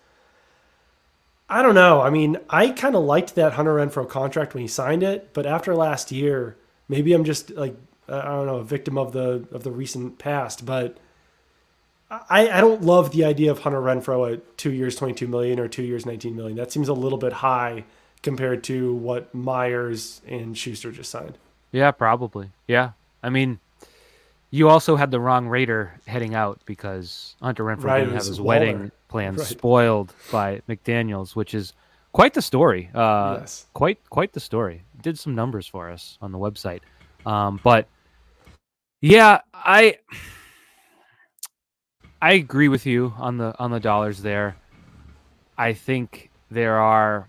I don't know. I mean, I kind of liked that Hunter Renfrow contract when he signed it, but after last year, maybe I'm just like I don't know, a victim of the of the recent past, but I, I don't love the idea of Hunter Renfrow at two years, 22 million or two years, 19 million. That seems a little bit high compared to what Myers and Schuster just signed. Yeah, probably. Yeah. I mean, you also had the wrong Raider heading out because Hunter Renfrow right, didn't have his Waller. wedding plans right. spoiled by McDaniels, which is quite the story. Uh, yes. Quite, quite the story. Did some numbers for us on the website. Um, but yeah, I I agree with you on the on the dollars there. I think there are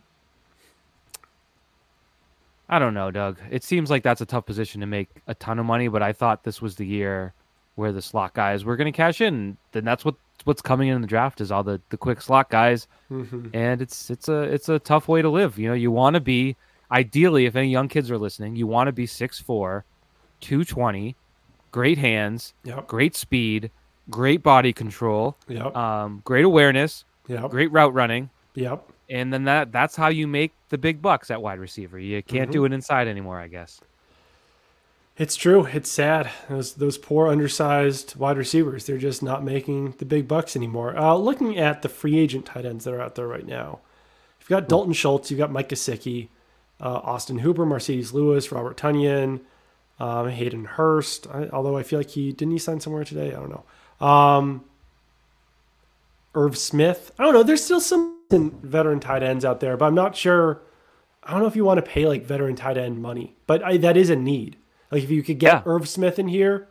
I don't know, Doug. It seems like that's a tough position to make a ton of money, but I thought this was the year where the slot guys were going to cash in. Then that's what what's coming in the draft is all the, the quick slot guys, mm-hmm. and it's it's a it's a tough way to live. You know, you want to be ideally, if any young kids are listening, you want to be 6'4", 220, great hands, yep. great speed, great body control, yep. um, great awareness, yep. great route running. Yep. And then that that's how you make the big bucks at wide receiver. You can't mm-hmm. do it inside anymore, I guess. It's true. It's sad. Those those poor undersized wide receivers, they're just not making the big bucks anymore. Uh, looking at the free agent tight ends that are out there right now, you've got Dalton Schultz, you've got Mike Gesicki, uh, Austin Hooper, Marcedes Lewis, Robert Tonyan, um, Hayden Hurst. I, although I feel like he didn't he sign somewhere today. I don't know. Um, Irv Smith. I don't know. There's still some veteran tight ends out there, but I'm not sure. I don't know if you want to pay like veteran tight end money, but I, that is a need. Like if you could get yeah. Irv Smith in here,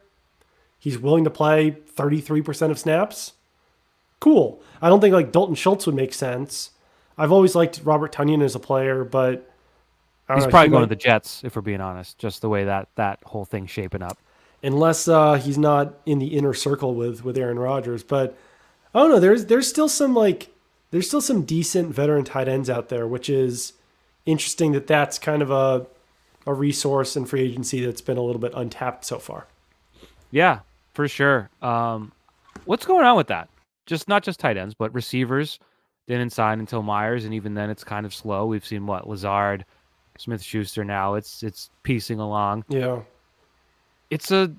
he's willing to play 33% of snaps. Cool. I don't think like Dalton Schultz would make sense. I've always liked Robert Tonyan as a player, but he's know, probably he going might... to the Jets if we're being honest. Just the way that that whole thing's shaping up. Unless uh, he's not in the inner circle with with Aaron Rodgers, but I don't know. There's there's still some like there's still some decent veteran tight ends out there, which is interesting that that's kind of a a resource in free agency that's been a little bit untapped so far. Yeah, for sure. Um, what's going on with that? Just not just tight ends, but receivers didn't sign until Myers, and even then, it's kind of slow. We've seen what Lazard, Smith Schuster. Now it's it's piecing along. Yeah, it's a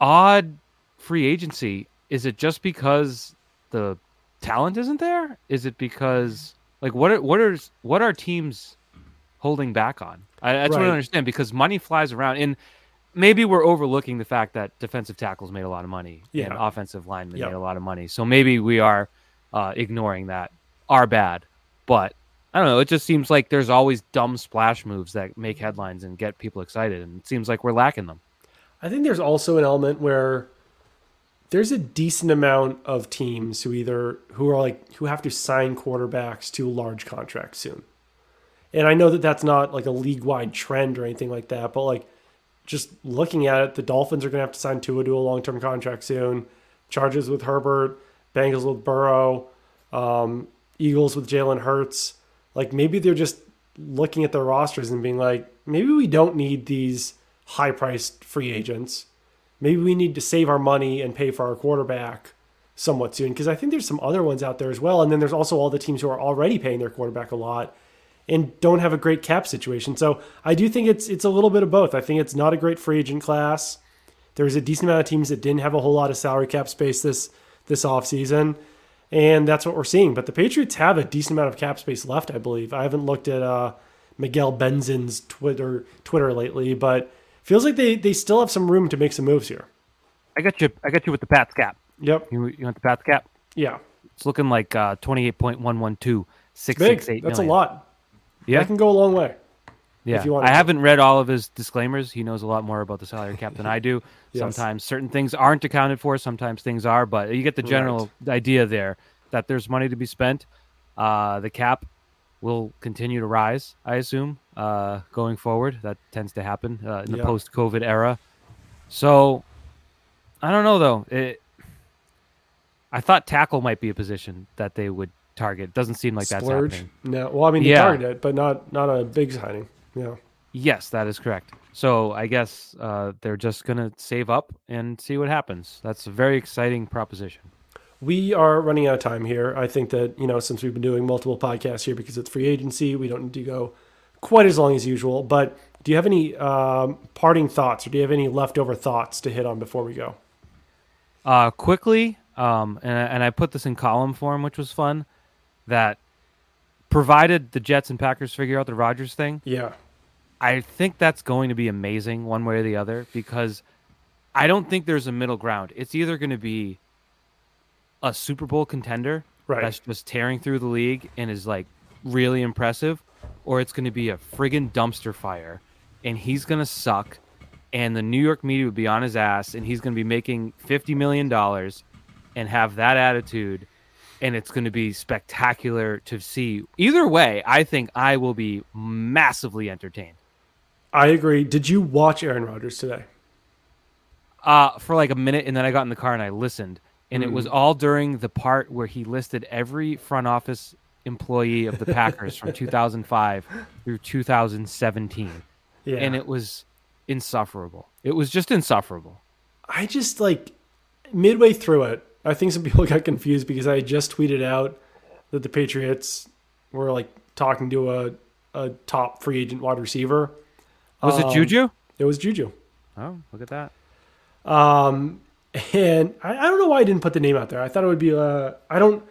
odd free agency. Is it just because the talent isn't there? Is it because like what are what are what are teams holding back on? I, that's right. what I understand because money flies around and maybe we're overlooking the fact that defensive tackles made a lot of money yeah. and offensive linemen yep. made a lot of money. So maybe we are uh, ignoring that. Are bad, but I don't know. It just seems like there's always dumb splash moves that make headlines and get people excited, and it seems like we're lacking them. I think there's also an element where there's a decent amount of teams who either who are like who have to sign quarterbacks to large contracts soon. And I know that that's not like a league wide trend or anything like that, but like just looking at it, the Dolphins are going to have to sign Tua to a long term contract soon. Chargers with Herbert, Bengals with Burrow, um, Eagles with Jalen Hurts. Like maybe they're just looking at their rosters and being like, maybe we don't need these high priced free agents maybe we need to save our money and pay for our quarterback somewhat soon because I think there's some other ones out there as well. And then there's also all the teams who are already paying their quarterback a lot and don't have a great cap situation. So I do think it's it's a little bit of both. I think it's not a great free agent class. There's a decent amount of teams that didn't have a whole lot of salary cap space this this offseason. And that's what we're seeing. But the Patriots have a decent amount of cap space left, I believe. I haven't looked at uh, Miguel Benzan's Twitter Twitter lately, but feels like they they still have some room to make some moves here. I got you. I got you with the Pats cap. Yep. You, you want the Pats cap? Yeah. It's looking like uh, twenty eight point one one two six six eight. That's million. a lot. Yeah, that can go a long way. Yeah, I haven't read all of his disclaimers. He knows a lot more about the salary cap than I do. yes. Sometimes certain things aren't accounted for. Sometimes things are, but you get the general right. idea there that there's money to be spent. Uh, the cap will continue to rise. I assume uh, going forward. That tends to happen uh, in the Yeah. post-COVID era. So I don't know though. It, I thought tackle might be a position that they would target. Doesn't seem like that's Splurge? happening. No. Well, I mean, they Yeah. targeted it, but not not a big signing. Yeah. Yes, that is correct. So I guess uh, they're just gonna save up and see what happens. That's a very exciting proposition. We are running out of time here. I think that, you know, since we've been doing multiple podcasts here because it's free agency, we don't need to go quite as long as usual. But do you have any um, parting thoughts or do you have any leftover thoughts to hit on before we go? Uh, quickly, um, and, I- and I put this in column form, which was fun. That provided the Jets and Packers figure out the Rodgers thing, Yeah. I think that's going to be amazing one way or the other because I don't think there's a middle ground. It's either going to be a Super Bowl contender Right. that's just tearing through the league and is like really impressive, or it's going to be a friggin' dumpster fire and he's going to suck and the New York media would be on his ass and he's going to be making $50 million and have that attitude and it's going to be spectacular to see. Either way, I think I will be massively entertained. I agree. Did you watch Aaron Rodgers today? uh, for like a minute, and then I got in the car and I listened, and it Mm. was all during the part where he listed every front office employee of the Packers from 2005 through 2017, Yeah. and it was insufferable. It was just insufferable. I just like midway through it, I think some people got confused because I had just tweeted out that the Patriots were like talking to a, a top free agent wide receiver. Was Um, it Juju? It was Juju. Oh, look at that. Um, and I, I don't know why I didn't put the name out there. I thought it would be, uh, I don't,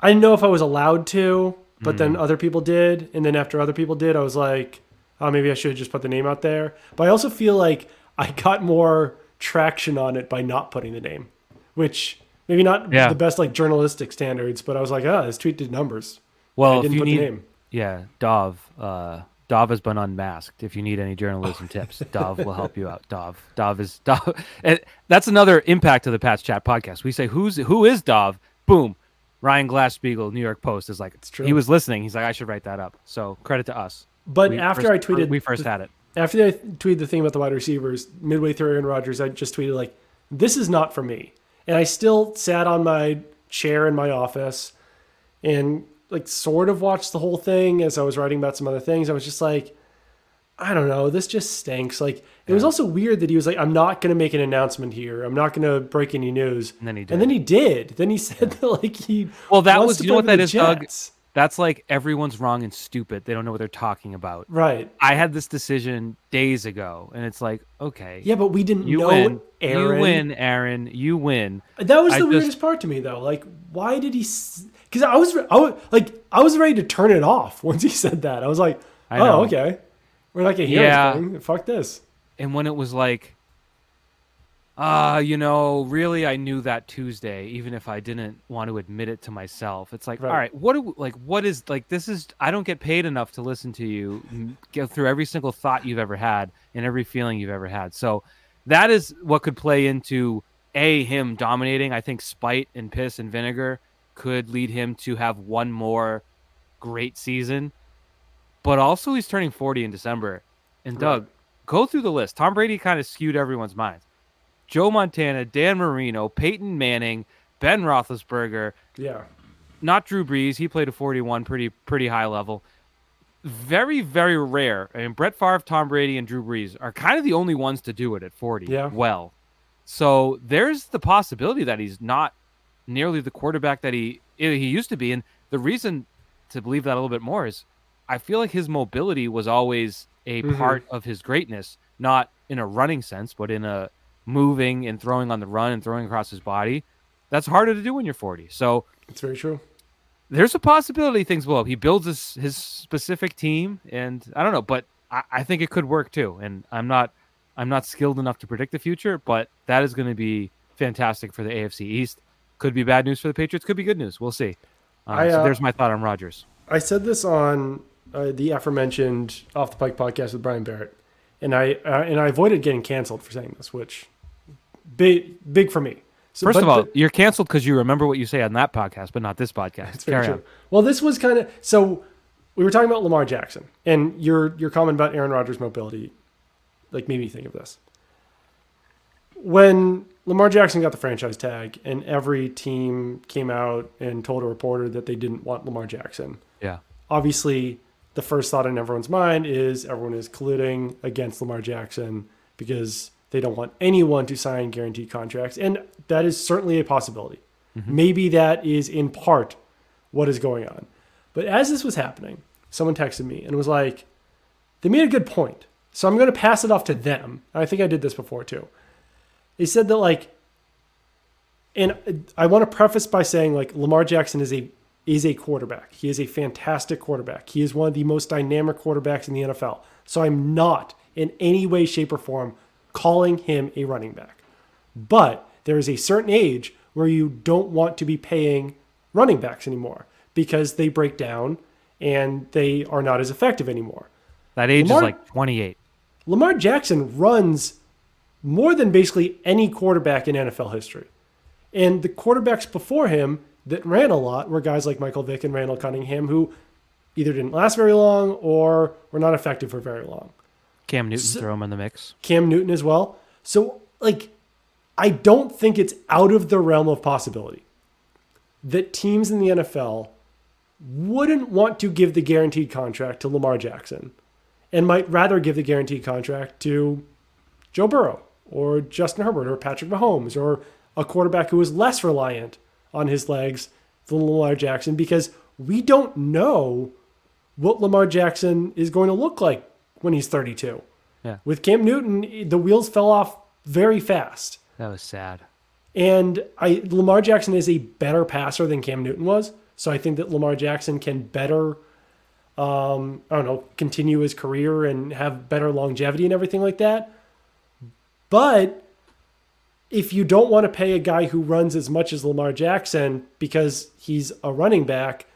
I didn't know if I was allowed to, but then other people did. And then after other people did, I was like, oh, maybe I should have just put the name out there. But I also feel like I got more traction on it by not putting the name, which maybe not Yeah. the best like journalistic standards, but I was like, oh, this tweet did numbers. Well, I if didn't you put need, the name. yeah, Dov. Uh, Dov has been unmasked. If you need any journalism oh. tips, Dov will help you out. Dov, Dov is Dov. And that's another impact of the Pats Chat podcast. We say, "Who's who is Dov?" Boom. Ryan Glasspiegel, New York Post, is like, it's true. he was listening. He's like, I should write that up. So credit to us. But We after first- I tweeted, we first had it. after I tweeted the thing about the wide receivers, midway through Aaron Rodgers, I just tweeted like, "This is not for me." And I still sat on my chair in my office and like sort of watched the whole thing as I was writing about some other things. I was just like, I don't know, this just stinks. Like it was also weird that he was like, "I'm not going to make an announcement here. I'm not going to break any news." And then he did. And then he did. Then he said that like he Well, that was- you know what that is, Doug? That's like everyone's wrong and stupid. They don't know what they're talking about. Right. I had this decision days ago, and it's like, okay, Yeah, but we didn't you know win, Aaron. you win, Aaron, you win. That was I the just- weirdest part to me, though. Like, why did he? Because I was, I was like, I was ready to turn it off once he said that. I was like, oh, okay, we're not gonna hear Yeah. anything. Fuck this. and when it was like uh you know really i knew that tuesday even if i didn't want to admit it to myself it's like Right. all right what do like what is like this is i don't get paid enough to listen to you go through every single thought you've ever had and every feeling you've ever had so that is what could play into a him dominating i think spite and piss and vinegar could lead him to have one more great season but also he's turning 40 in december and Right. doug go through the list. Tom Brady kind of skewed everyone's minds. Joe Montana, Dan Marino, Peyton Manning, Ben Roethlisberger, Yeah, not Drew Brees. He played a 41, pretty pretty high level. Very very rare. I mean, Brett Favre, Tom Brady, and Drew Brees are kind of the only ones to do it at 40. Yeah. Well, so there's the possibility that he's not nearly the quarterback that he he used to be, and the reason to believe that a little bit more is I feel like his mobility was always a Mhm. part of his greatness, not in a running sense, but in a moving and throwing on the run and throwing across his body. That's harder to do when you're 40. So it's very true. there's a possibility things blow up. He builds his, his specific team, and I don't know, but I, I think it could work too. And I'm not I'm not skilled enough to predict the future, but that is going to be fantastic for the AFC East. Could be bad news for the Patriots. Could be good news. We'll see. Uh, I, so uh, there's my thought on Rodgers. I said this on uh, the aforementioned Off the Pike podcast with Brian Barrett, and I uh, and I avoided getting canceled for saying this, which big big for me. So, First of all, the- you're canceled because you remember what you say on that podcast, but not this podcast. Carry true. on. Well, this was kind of so. we were talking about Lamar Jackson, and your your comment about Aaron Rodgers' mobility, like made me think of this. When Lamar Jackson got the franchise tag, and every team came out and told a reporter that they didn't want Lamar Jackson. Yeah. Obviously, the first thought in everyone's mind is everyone is colluding against Lamar Jackson because they don't want anyone to sign guaranteed contracts, and that is certainly a possibility. Mm-hmm. Maybe that is in part what is going on. But as this was happening, someone texted me and was like, they made a good point. So I'm going to pass it off to them. I think I did this before too. They said that like, and I want to preface by saying like Lamar Jackson is a is a quarterback. He is a fantastic quarterback. He is one of the most dynamic quarterbacks in the NFL. So I'm not in any way, shape, or form calling him a running back. But there is a certain age where you don't want to be paying running backs anymore because they break down and they are not as effective anymore. That age Lamar, is like 28. Lamar Jackson runs more than basically any quarterback in NFL history. And the quarterbacks before him that ran a lot were guys like Michael Vick and Randall Cunningham, who either didn't last very long or were not effective for very long. Cam Newton, so, throw him in the mix. Cam Newton as well. So, like, I don't think it's out of the realm of possibility that teams in the NFL wouldn't want to give the guaranteed contract to Lamar Jackson and might rather give the guaranteed contract to Joe Burrow or Justin Herbert or Patrick Mahomes or a quarterback who is less reliant on his legs than Lamar Jackson because we don't know what Lamar Jackson is going to look like when he's 32. Yeah. With Cam Newton, the wheels fell off very fast. That was sad. And I Lamar Jackson is a better passer than Cam Newton was. So I think that Lamar Jackson can better um, I don't know, continue his career and have better longevity and everything like that. But if you don't want to pay a guy who runs as much as Lamar Jackson because he's a running back,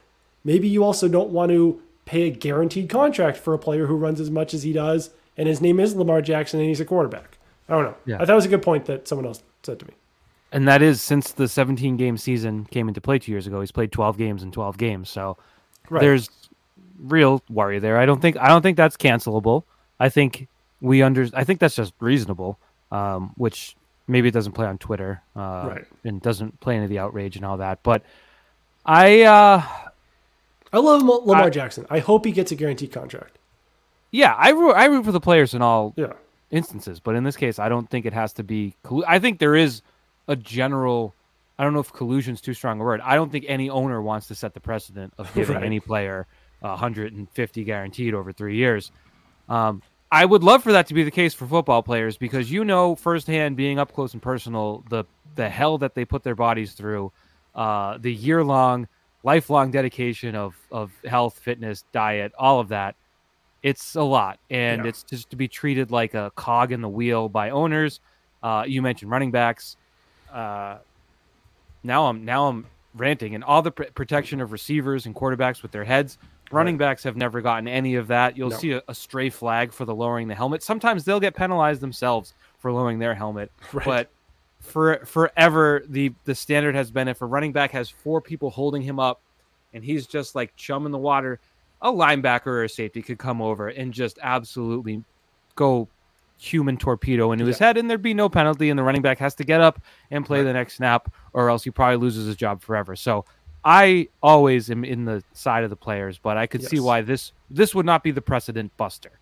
maybe you also don't want to pay a guaranteed contract for a player who runs as much as he does and his name is Lamar Jackson and he's a quarterback. I don't know. Yeah. I thought it was a good point that someone else said to me. And that is since the 17 game season came into play two years ago. He's played 12 games in 12 games. So right. there's real worry there. I don't think I don't think that's cancelable. I think we under I think that's just reasonable. Um, which maybe it doesn't play on Twitter, uh, right. and doesn't play into the outrage and all that. But I, uh, I love Lamar I, Jackson. I hope he gets a guaranteed contract. Yeah, I root, I root for the players in all yeah. instances, but in this case, I don't think it has to be. I think there is a general. I don't know if collusion is too strong a word. I don't think any owner wants to set the precedent of giving right. any player 150 guaranteed over three years. Um, I would love for that to be the case for football players because you know firsthand, being up close and personal, the the hell that they put their bodies through, uh, the year long, lifelong dedication of of health, fitness, diet, all of that. It's a lot, and yeah. it's just to be treated like a cog in the wheel by owners. Uh, you mentioned running backs. Uh, now I'm now I'm ranting, and all the pr- protection of receivers and quarterbacks with their heads. Running backs have never gotten any of that. You'll no. see a, a, stray flag for the lowering the helmet. Sometimes they'll get penalized themselves for lowering their helmet. Right. But for forever, the the standard has been if a running back has four people holding him up, and he's just like chum in the water, a linebacker or a safety could come over and just absolutely go human torpedo into yeah. his head, and there'd be no penalty, and the running back has to get up and play right. the next snap, or else he probably loses his job forever. So I always am in the side of the players, but I could yes. see why this this would not be the precedent buster.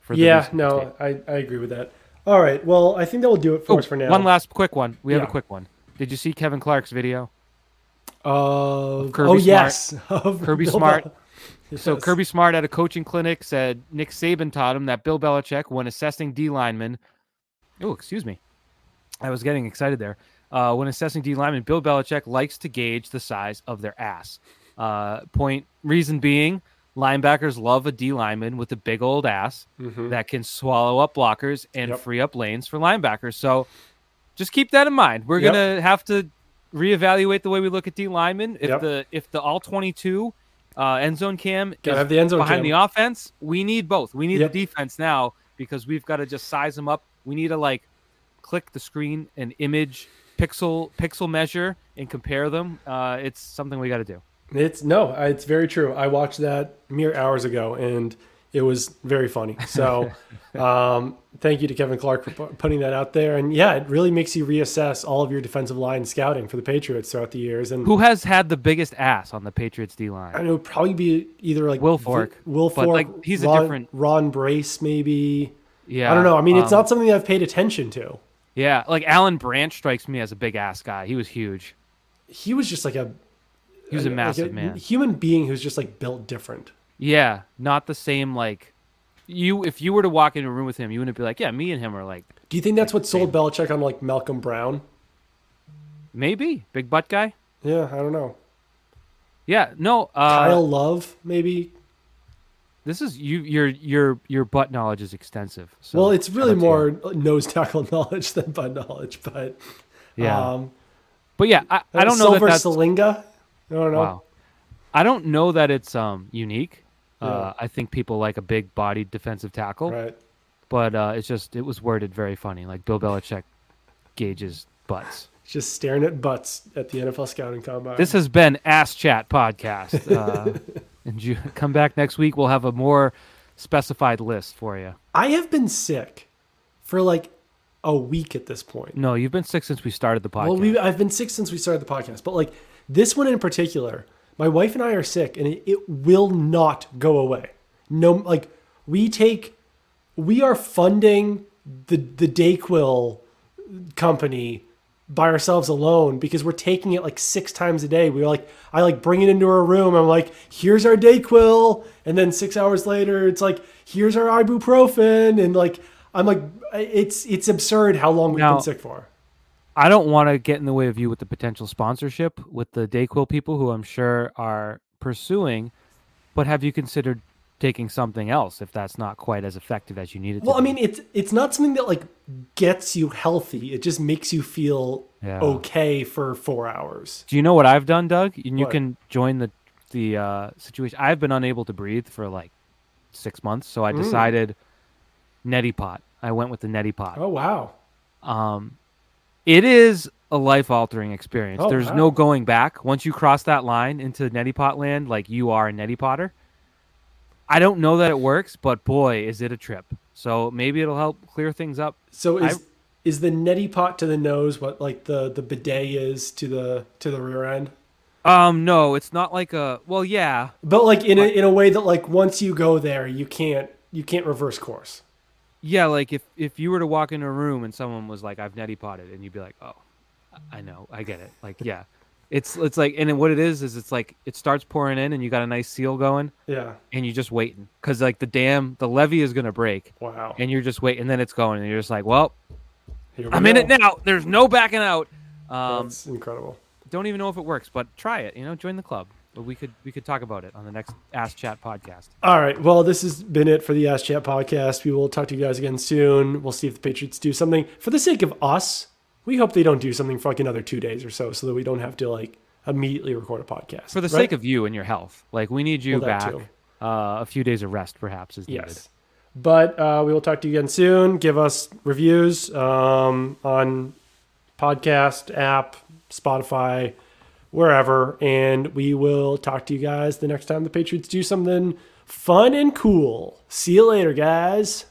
For yeah, no, I, I agree with that. All right, well, I think that will do it for oh, us for now. One last quick one. We have yeah. a quick one. Did you see Kevin Clark's video? Uh, Kirby oh Smart. yes, Kirby Smart. Yes. So Kirby Smart at a coaching clinic said Nick Saban taught him that Bill Belichick, when assessing D linemen, oh excuse me, I was getting excited there uh, when assessing D linemen, Bill Belichick likes to gauge the size of their ass. Uh, point reason being, linebackers love a D lineman with a big old ass mm-hmm. that can swallow up blockers and yep. free up lanes for linebackers. So just keep that in mind. We're yep. gonna have to reevaluate the way we look at D linemen. If yep. the if the all twenty two uh, end zone cam is have the end zone behind cam. the offense, we need both. We need the defense now because we've got to just size them up. We need to like click the screen and image pixel pixel measure and compare them. Uh, it's something we got to do. It's no, it's very true. I watched that mere hours ago, and it was very funny. So, um, thank you to Kevin Clark for putting that out there. And yeah, it really makes you reassess all of your defensive line scouting for the Patriots throughout the years. And Who has had the biggest ass on the Patriots D line? and it would probably be either like Wilfork, Will but, Fork, like, he's a different- Ron Brace, maybe. Yeah, I don't know. I mean, it's um, not something I've paid attention to. Yeah, like Alan Branch strikes me as a big ass guy. He was huge. He was just like a He was a like massive man. human being who's just like built different. Yeah, not the same. Like you, if you were to walk into a room with him, you wouldn't be like, yeah, me and him are like Do you think that's what sold Belichick on like Malcolm Brown? maybe big butt guy. Yeah, I don't know. Yeah, no. Uh, Kyle Love, maybe. This is you. Your your your butt knowledge is extensive. So well, it's really to you. more nose tackle knowledge than butt knowledge, but Yeah, um, but yeah, I, I don't know that that's Siliga. I don't know. wow. I don't know that it's um unique. Yeah. Uh, I think people like a big bodied defensive tackle, Right. but uh, it's just it was worded very funny. Like Bill Belichick gauges butts. Just staring at butts at the NFL scouting combine. This has been Ass Chat Podcast. Uh, and you come back next week. We'll have a more specified list for you. I have been sick for like a week at this point. No, you've been sick since we started the podcast. Well, we I've been sick since we started the podcast, but like this one in particular, my wife and I are sick, and it, it will not go away. No, like we take, we are funding the the Dayquil company by ourselves alone because we're taking it like six times a day. We're like, I like bring it into our room. I'm like, here's our Dayquil, and then six hours later, it's like, here's our ibuprofen, and like, I'm like, it's it's absurd how long we've Now- been sick for. I don't want to get in the way of you with the potential sponsorship with the Dayquil people who I'm sure are pursuing, but have you considered taking something else if that's not quite as effective as you need it Well, I mean, it's it's not something that like gets you healthy. It just makes you feel Yeah. okay for four hours. Do you know what I've done, Doug? And you What? can join the the uh, situation. I've been unable to breathe for like six months, so Mm. I decided neti pot. I went with the neti pot. Oh wow! Um, it is a life altering experience. Oh, There's wow. no going back. Once you cross that line into neti pot land, like you are a neti potter. I don't know that it works, but boy, is it a trip. So maybe it'll help clear things up. So is is the neti pot to the nose what like the the bidet is to the to the rear end? Um, no, it's not like a. Well, yeah, But like in a in a way that like once you go there, you can't you can't reverse course. Yeah, like if if you were to walk into a room and someone was like, "I've neti potted," and you'd be like, "Oh, I- I know, I get it." Like, yeah, it's it's like, and what it is is it's like it starts pouring in, and you got a nice seal going, Yeah. and you're just waiting because like the dam, the levee is gonna break, Wow. and you're just waiting, and then it's going, and you're just like, "Well, we I'm in it now. There's no backing out." Um, That's incredible. don't even know if it works, but try it. You know, join the club. But we could we could talk about it on the next Ask Chat podcast. All right. Well, this has been it for the Ask Chat podcast. We will talk to you guys again soon. We'll see if the Patriots do something for the sake of us. We hope they don't do something for like another two days or so, so that we don't have to like immediately record a podcast For the right? sake of you and your health, like we need you Well, back. Uh, a few days of rest, perhaps, is needed. Yes. But uh, we will talk to you again soon. Give us reviews um, on podcast app, Spotify, wherever, and we will talk to you guys the next time the Patriots do something fun and cool. See you later, guys.